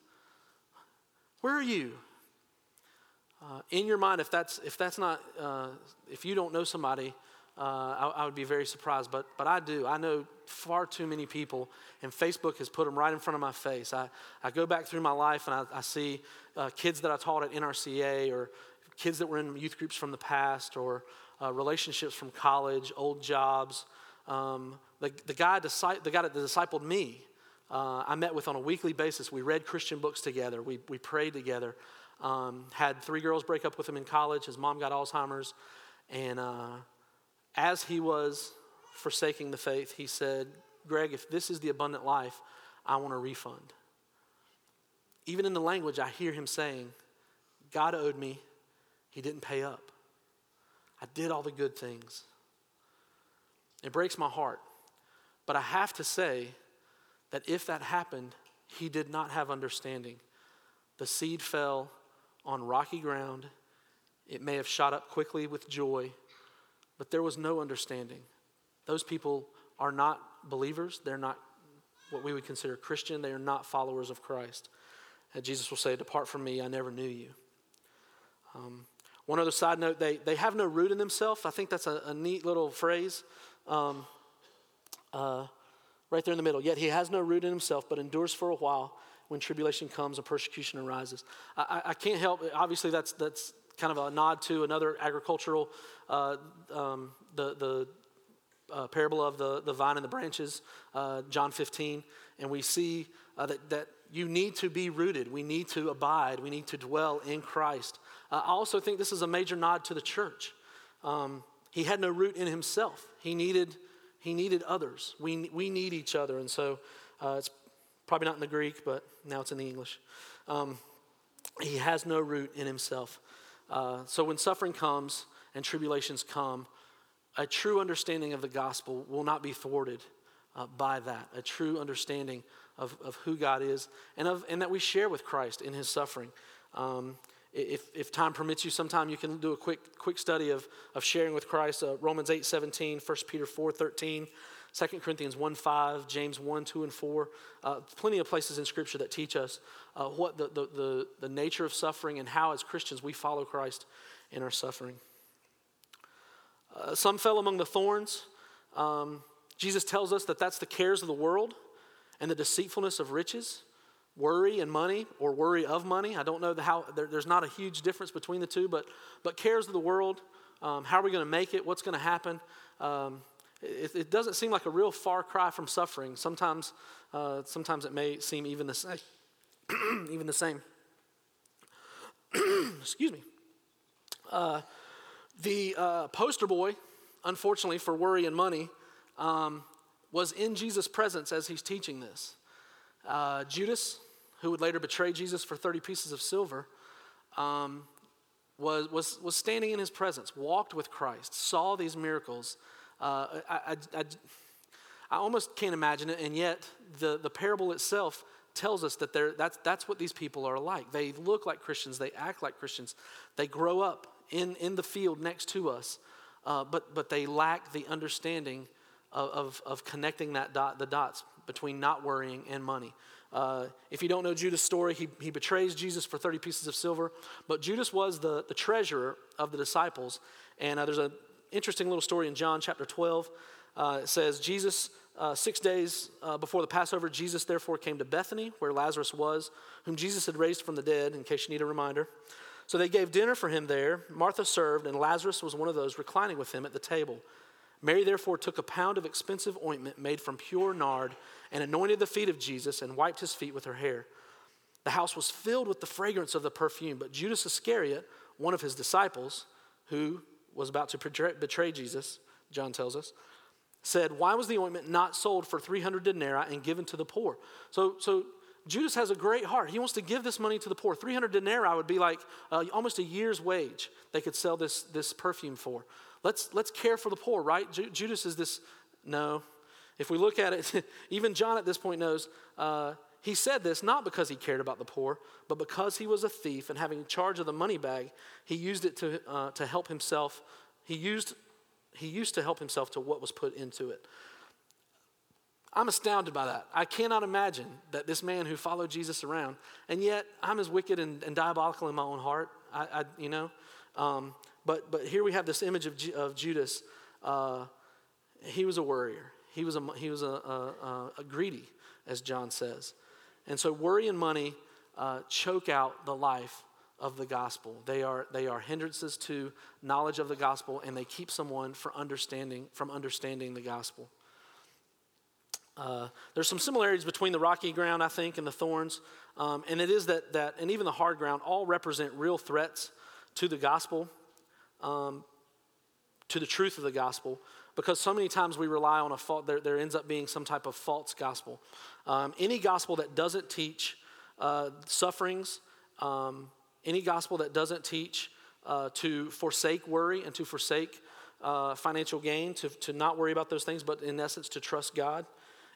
Where are you? Uh, in your mind, if that's, if that's not, uh, if you don't know somebody, uh, I, I, would be very surprised, but, but I do. I know far too many people, and Facebook has put them right in front of my face. I, I go back through my life and I, I see uh, kids that I taught at NRCA or kids that were in youth groups from the past or uh, relationships from college, old jobs. Um, the, the, guy, the guy that discipled me, uh, I met with on a weekly basis. We read Christian books together, we, we prayed together. Um, had three girls break up with him in college. His mom got Alzheimer's. And uh, as he was forsaking the faith, he said, Greg, if this is the abundant life, I want a refund. Even in the language, I hear him saying, God owed me, he didn't pay up. I did all the good things. It breaks my heart. But I have to say that if that happened, he did not have understanding. The seed fell on rocky ground. It may have shot up quickly with joy, but there was no understanding. Those people are not believers. They're not what we would consider Christian. They are not followers of Christ. And Jesus will say, Depart from me, I never knew you. Um, one other side note they, they have no root in themselves. I think that's a, a neat little phrase. Um, uh, right there in the middle. Yet he has no root in himself, but endures for a while when tribulation comes and persecution arises. I, I can't help, obviously, that's, that's kind of a nod to another agricultural, uh, um, the, the uh, parable of the, the vine and the branches, uh, John 15. And we see uh, that, that you need to be rooted. We need to abide. We need to dwell in Christ. Uh, I also think this is a major nod to the church. Um, he had no root in himself. He needed, he needed others. We, we need each other. And so uh, it's Probably not in the Greek, but now it's in the English. Um, he has no root in himself. Uh, so when suffering comes and tribulations come, a true understanding of the gospel will not be thwarted uh, by that. A true understanding of, of who God is and, of, and that we share with Christ in his suffering. Um, if, if time permits you, sometime you can do a quick, quick study of, of sharing with Christ. Uh, Romans 8 17, 1 Peter 4 13. 2 Corinthians 1 5, James 1, 2, and 4. Uh, plenty of places in Scripture that teach us uh, what the, the, the, the, nature of suffering and how, as Christians, we follow Christ in our suffering. Uh, some fell among the thorns. Um, Jesus tells us that that's the cares of the world and the deceitfulness of riches. Worry and money or worry of money. I don't know the how, there, there's not a huge difference between the two, but, but cares of the world, um, how are we going to make it, what's going to happen. Um, it, it, doesn't seem like a real far cry from suffering. Sometimes, uh, sometimes it may seem even the same. even the same. Excuse me. Uh, the uh, poster boy, unfortunately, for worry and money, um, was in Jesus' presence as he's teaching this. Uh, Judas, who would later betray Jesus for 30 pieces of silver, um, was, was, was standing in his presence, walked with Christ, saw these miracles. Uh, I, I, I, I, almost can't imagine it, and yet the, the parable itself tells us that that's, that's what these people are like. They look like Christians, they act like Christians, they grow up in, in the field next to us, uh, but, but they lack the understanding of, of, of connecting that dot, the dots between not worrying and money. Uh, if you don't know Judas' story, he, he betrays Jesus for 30 pieces of silver. But Judas was the, the treasurer of the disciples. And uh, there's an interesting little story in John chapter 12. Uh, it says, Jesus, uh, six days uh, before the Passover, Jesus therefore came to Bethany, where Lazarus was, whom Jesus had raised from the dead, in case you need a reminder. So they gave dinner for him there. Martha served, and Lazarus was one of those reclining with him at the table. Mary therefore took a pound of expensive ointment made from pure nard and anointed the feet of Jesus and wiped his feet with her hair. The house was filled with the fragrance of the perfume, but Judas Iscariot, one of his disciples, who was about to betray Jesus, John tells us, said, Why was the ointment not sold for 300 denarii and given to the poor? So, so Judas has a great heart. He wants to give this money to the poor. 300 denarii would be like uh, almost a year's wage they could sell this, this perfume for. Let's, let's care for the poor, right? Ju- Judas is this, no. If we look at it, even John at this point knows uh, he said this not because he cared about the poor, but because he was a thief and having charge of the money bag, he used it to, uh, to help himself. He used, he used to help himself to what was put into it. I'm astounded by that. I cannot imagine that this man who followed Jesus around, and yet I'm as wicked and, and diabolical in my own heart. I, I you know, um, but but here we have this image of, of Judas. Uh, he was a worrier. He was a he was a, a, a, greedy, as John says, and so worry and money uh, choke out the life of the gospel. They are they are hindrances to knowledge of the gospel, and they keep someone from understanding from understanding the gospel. Uh, there's some similarities between the rocky ground, I think, and the thorns. Um, and it is that, that, and even the hard ground, all represent real threats to the gospel, um, to the truth of the gospel, because so many times we rely on a fault, there, there ends up being some type of false gospel. Um, any gospel that doesn't teach uh, sufferings, um, any gospel that doesn't teach uh, to forsake worry and to forsake uh, financial gain, to, to not worry about those things, but in essence to trust God.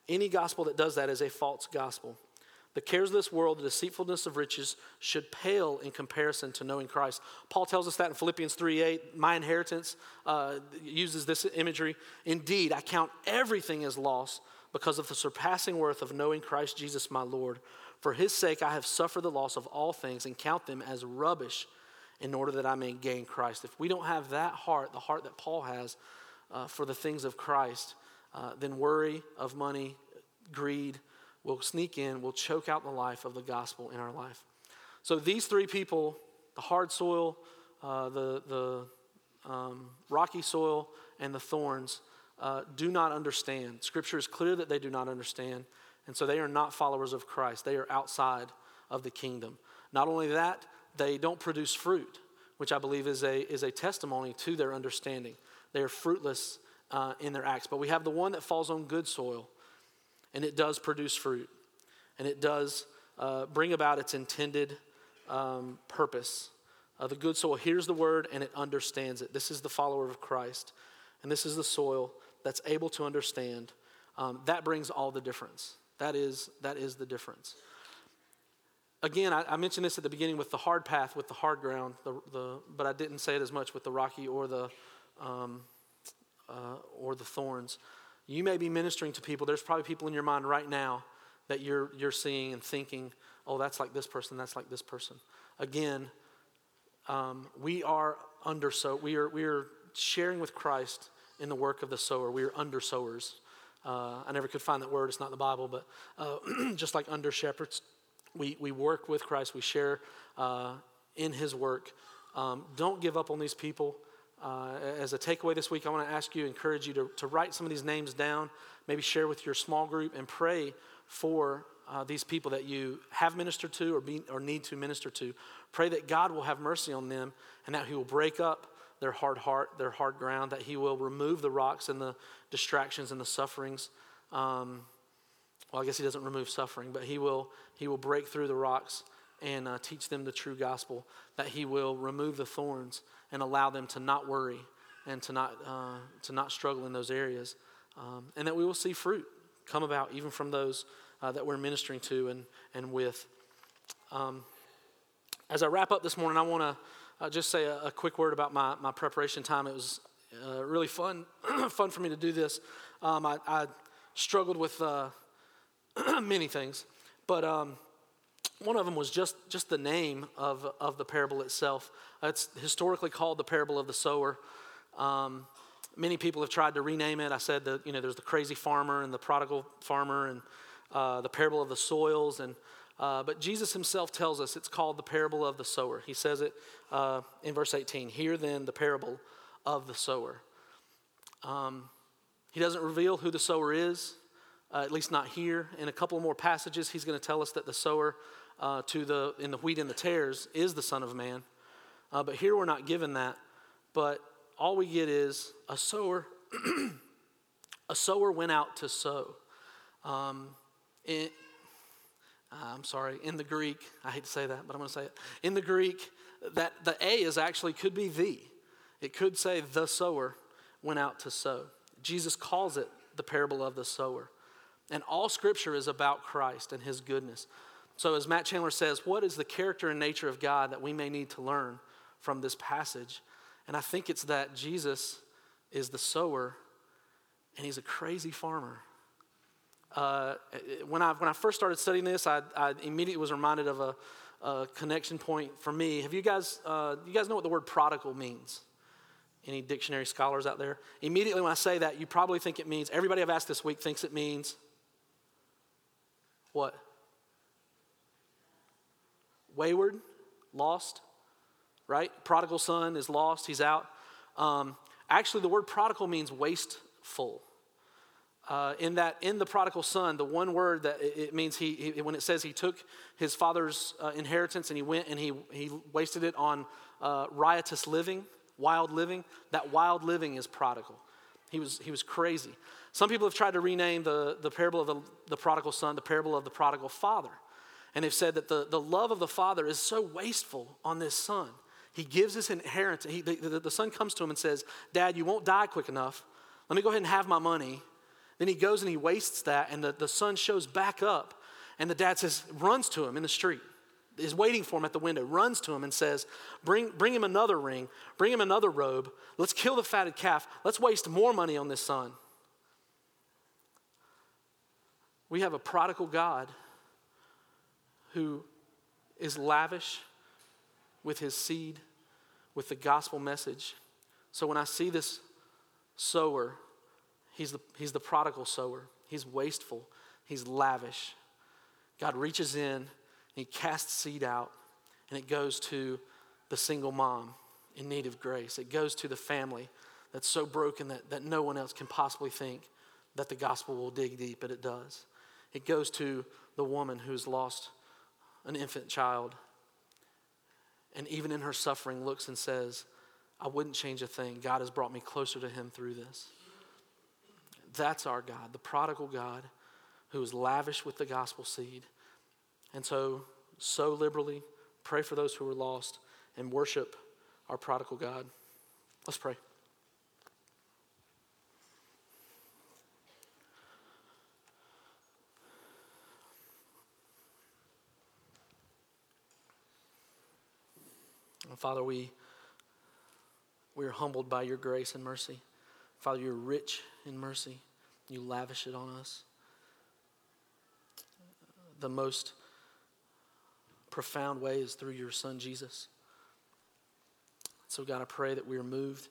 Any gospel that does that is a false gospel. The cares of this world, the deceitfulness of riches, should pale in comparison to knowing Christ. Paul tells us that in Philippians 3 8. My inheritance uh, uses this imagery. Indeed, I count everything as loss because of the surpassing worth of knowing Christ Jesus my Lord. For his sake, I have suffered the loss of all things and count them as rubbish in order that I may gain Christ. If we don't have that heart, the heart that Paul has uh, for the things of Christ, uh, then worry of money, greed will sneak in, will choke out the life of the gospel in our life. So these three people, the hard soil, uh, the, the um, rocky soil, and the thorns, uh, do not understand. Scripture is clear that they do not understand. And so they are not followers of Christ. They are outside of the kingdom. Not only that, they don't produce fruit, which I believe is a, is a testimony to their understanding. They are fruitless uh, in their acts. But we have the one that falls on good soil, and it does produce fruit, and it does uh, bring about its intended um, purpose. Uh, the good soil hears the word and it understands it. This is the follower of Christ, and this is the soil that's able to understand. Um, that brings all the difference. That is, that is the difference. Again, I, I, mentioned this at the beginning with the hard path, with the hard ground, the, the, but I didn't say it as much with the rocky or the, um, uh, or the thorns. You may be ministering to people. There's probably people in your mind right now that you're, you're seeing and thinking, oh, that's like this person, that's like this person. Again, um, we are under so we are we are sharing with Christ in the work of the sower. We are under sowers. Uh, I never could find that word. It's not in the Bible, but uh, just like under shepherds. we, we work with Christ, we share uh, in his work. Um, don't give up on these people. Uh, as a takeaway this week, I want to ask you, encourage you to, to write some of these names down, maybe share with your small group, and pray for uh, these people that you have ministered to or, be, or need to minister to. Pray that God will have mercy on them and that He will break up their hard heart, their hard ground, that He will remove the rocks and the distractions and the sufferings. Um, well, I guess He doesn't remove suffering, but He will, he will break through the rocks and uh, teach them the true gospel, that He will remove the thorns and allow them to not worry and to not, uh, to not struggle in those areas, um, and that we will see fruit come about even from those uh, that we're ministering to and, and with. Um, as I wrap up this morning, I want to uh, just say a, a, quick word about my, my preparation time. It was uh, really fun, fun for me to do this. Um, I, I, struggled with uh, many things, but um, one of them was just, just the name of, of the parable itself. It's historically called the parable of the sower. Um, many people have tried to rename it. I said that, you know, there's the crazy farmer and the prodigal farmer and uh, the parable of the soils. And, uh, but Jesus himself tells us it's called the parable of the sower. He says it uh, in verse 18 Hear then the parable of the sower. Um, he doesn't reveal who the sower is, uh, at least not here. In a couple more passages, he's going to tell us that the sower uh, to the, in the wheat and the tares is the Son of Man. Uh, but here we're not given that. But all we get is a sower. a sower went out to sow. Um, in, uh, I'm sorry, in the Greek, I hate to say that, but I'm going to say it. In the Greek, that the A is actually could be the. It could say the sower went out to sow. Jesus calls it the parable of the sower. And all scripture is about Christ and his goodness. So, as Matt Chandler says, what is the character and nature of God that we may need to learn from this passage? And I think it's that Jesus is the sower and he's a crazy farmer. Uh, when, I, when I first started studying this, I, I immediately was reminded of a, a, connection point for me. Have you guys, uh, you guys know what the word prodigal means? Any dictionary scholars out there? Immediately when I say that, you probably think it means, everybody I've asked this week thinks it means what? Wayward, lost, right? Prodigal son is lost, he's out. Um, actually, the word prodigal means wasteful. Uh, in that, in the prodigal son, the one word that it, means he, he, when it says he took his father's uh, inheritance and he went and he, he wasted it on uh, riotous living, wild living, that wild living is prodigal. He was, he was crazy. Some people have tried to rename the, the parable of the, the prodigal son the parable of the prodigal father. And they've said that the, the love of the father is so wasteful on this son. He gives his inheritance. He, the, the, the son comes to him and says, Dad, you won't die quick enough. Let me go ahead and have my money. Then he goes and he wastes that, and the, the son shows back up. And the dad says, runs to him in the street, is waiting for him at the window, runs to him and says, bring, bring him another ring, bring him another robe. Let's kill the fatted calf. Let's waste more money on this son. We have a prodigal God who is lavish with his seed, with the gospel message. So when I see this sower, he's the, he's the prodigal sower. He's wasteful, he's lavish. God reaches in, he casts seed out, and it goes to the single mom in need of grace. It goes to the family that's so broken that, that no one else can possibly think that the gospel will dig deep, but it does. It goes to the woman who's lost an infant child and even in her suffering looks and says, I wouldn't change a thing. God has brought me closer to him through this. That's our God, the prodigal God who is lavish with the gospel seed. And so, so liberally, pray for those who are lost, and worship our prodigal God. Let's pray. And Father, we, we are humbled by your grace and mercy. Father, you're rich in mercy. You lavish it on us. The most profound way is through your Son, Jesus. So, God, I pray that we are moved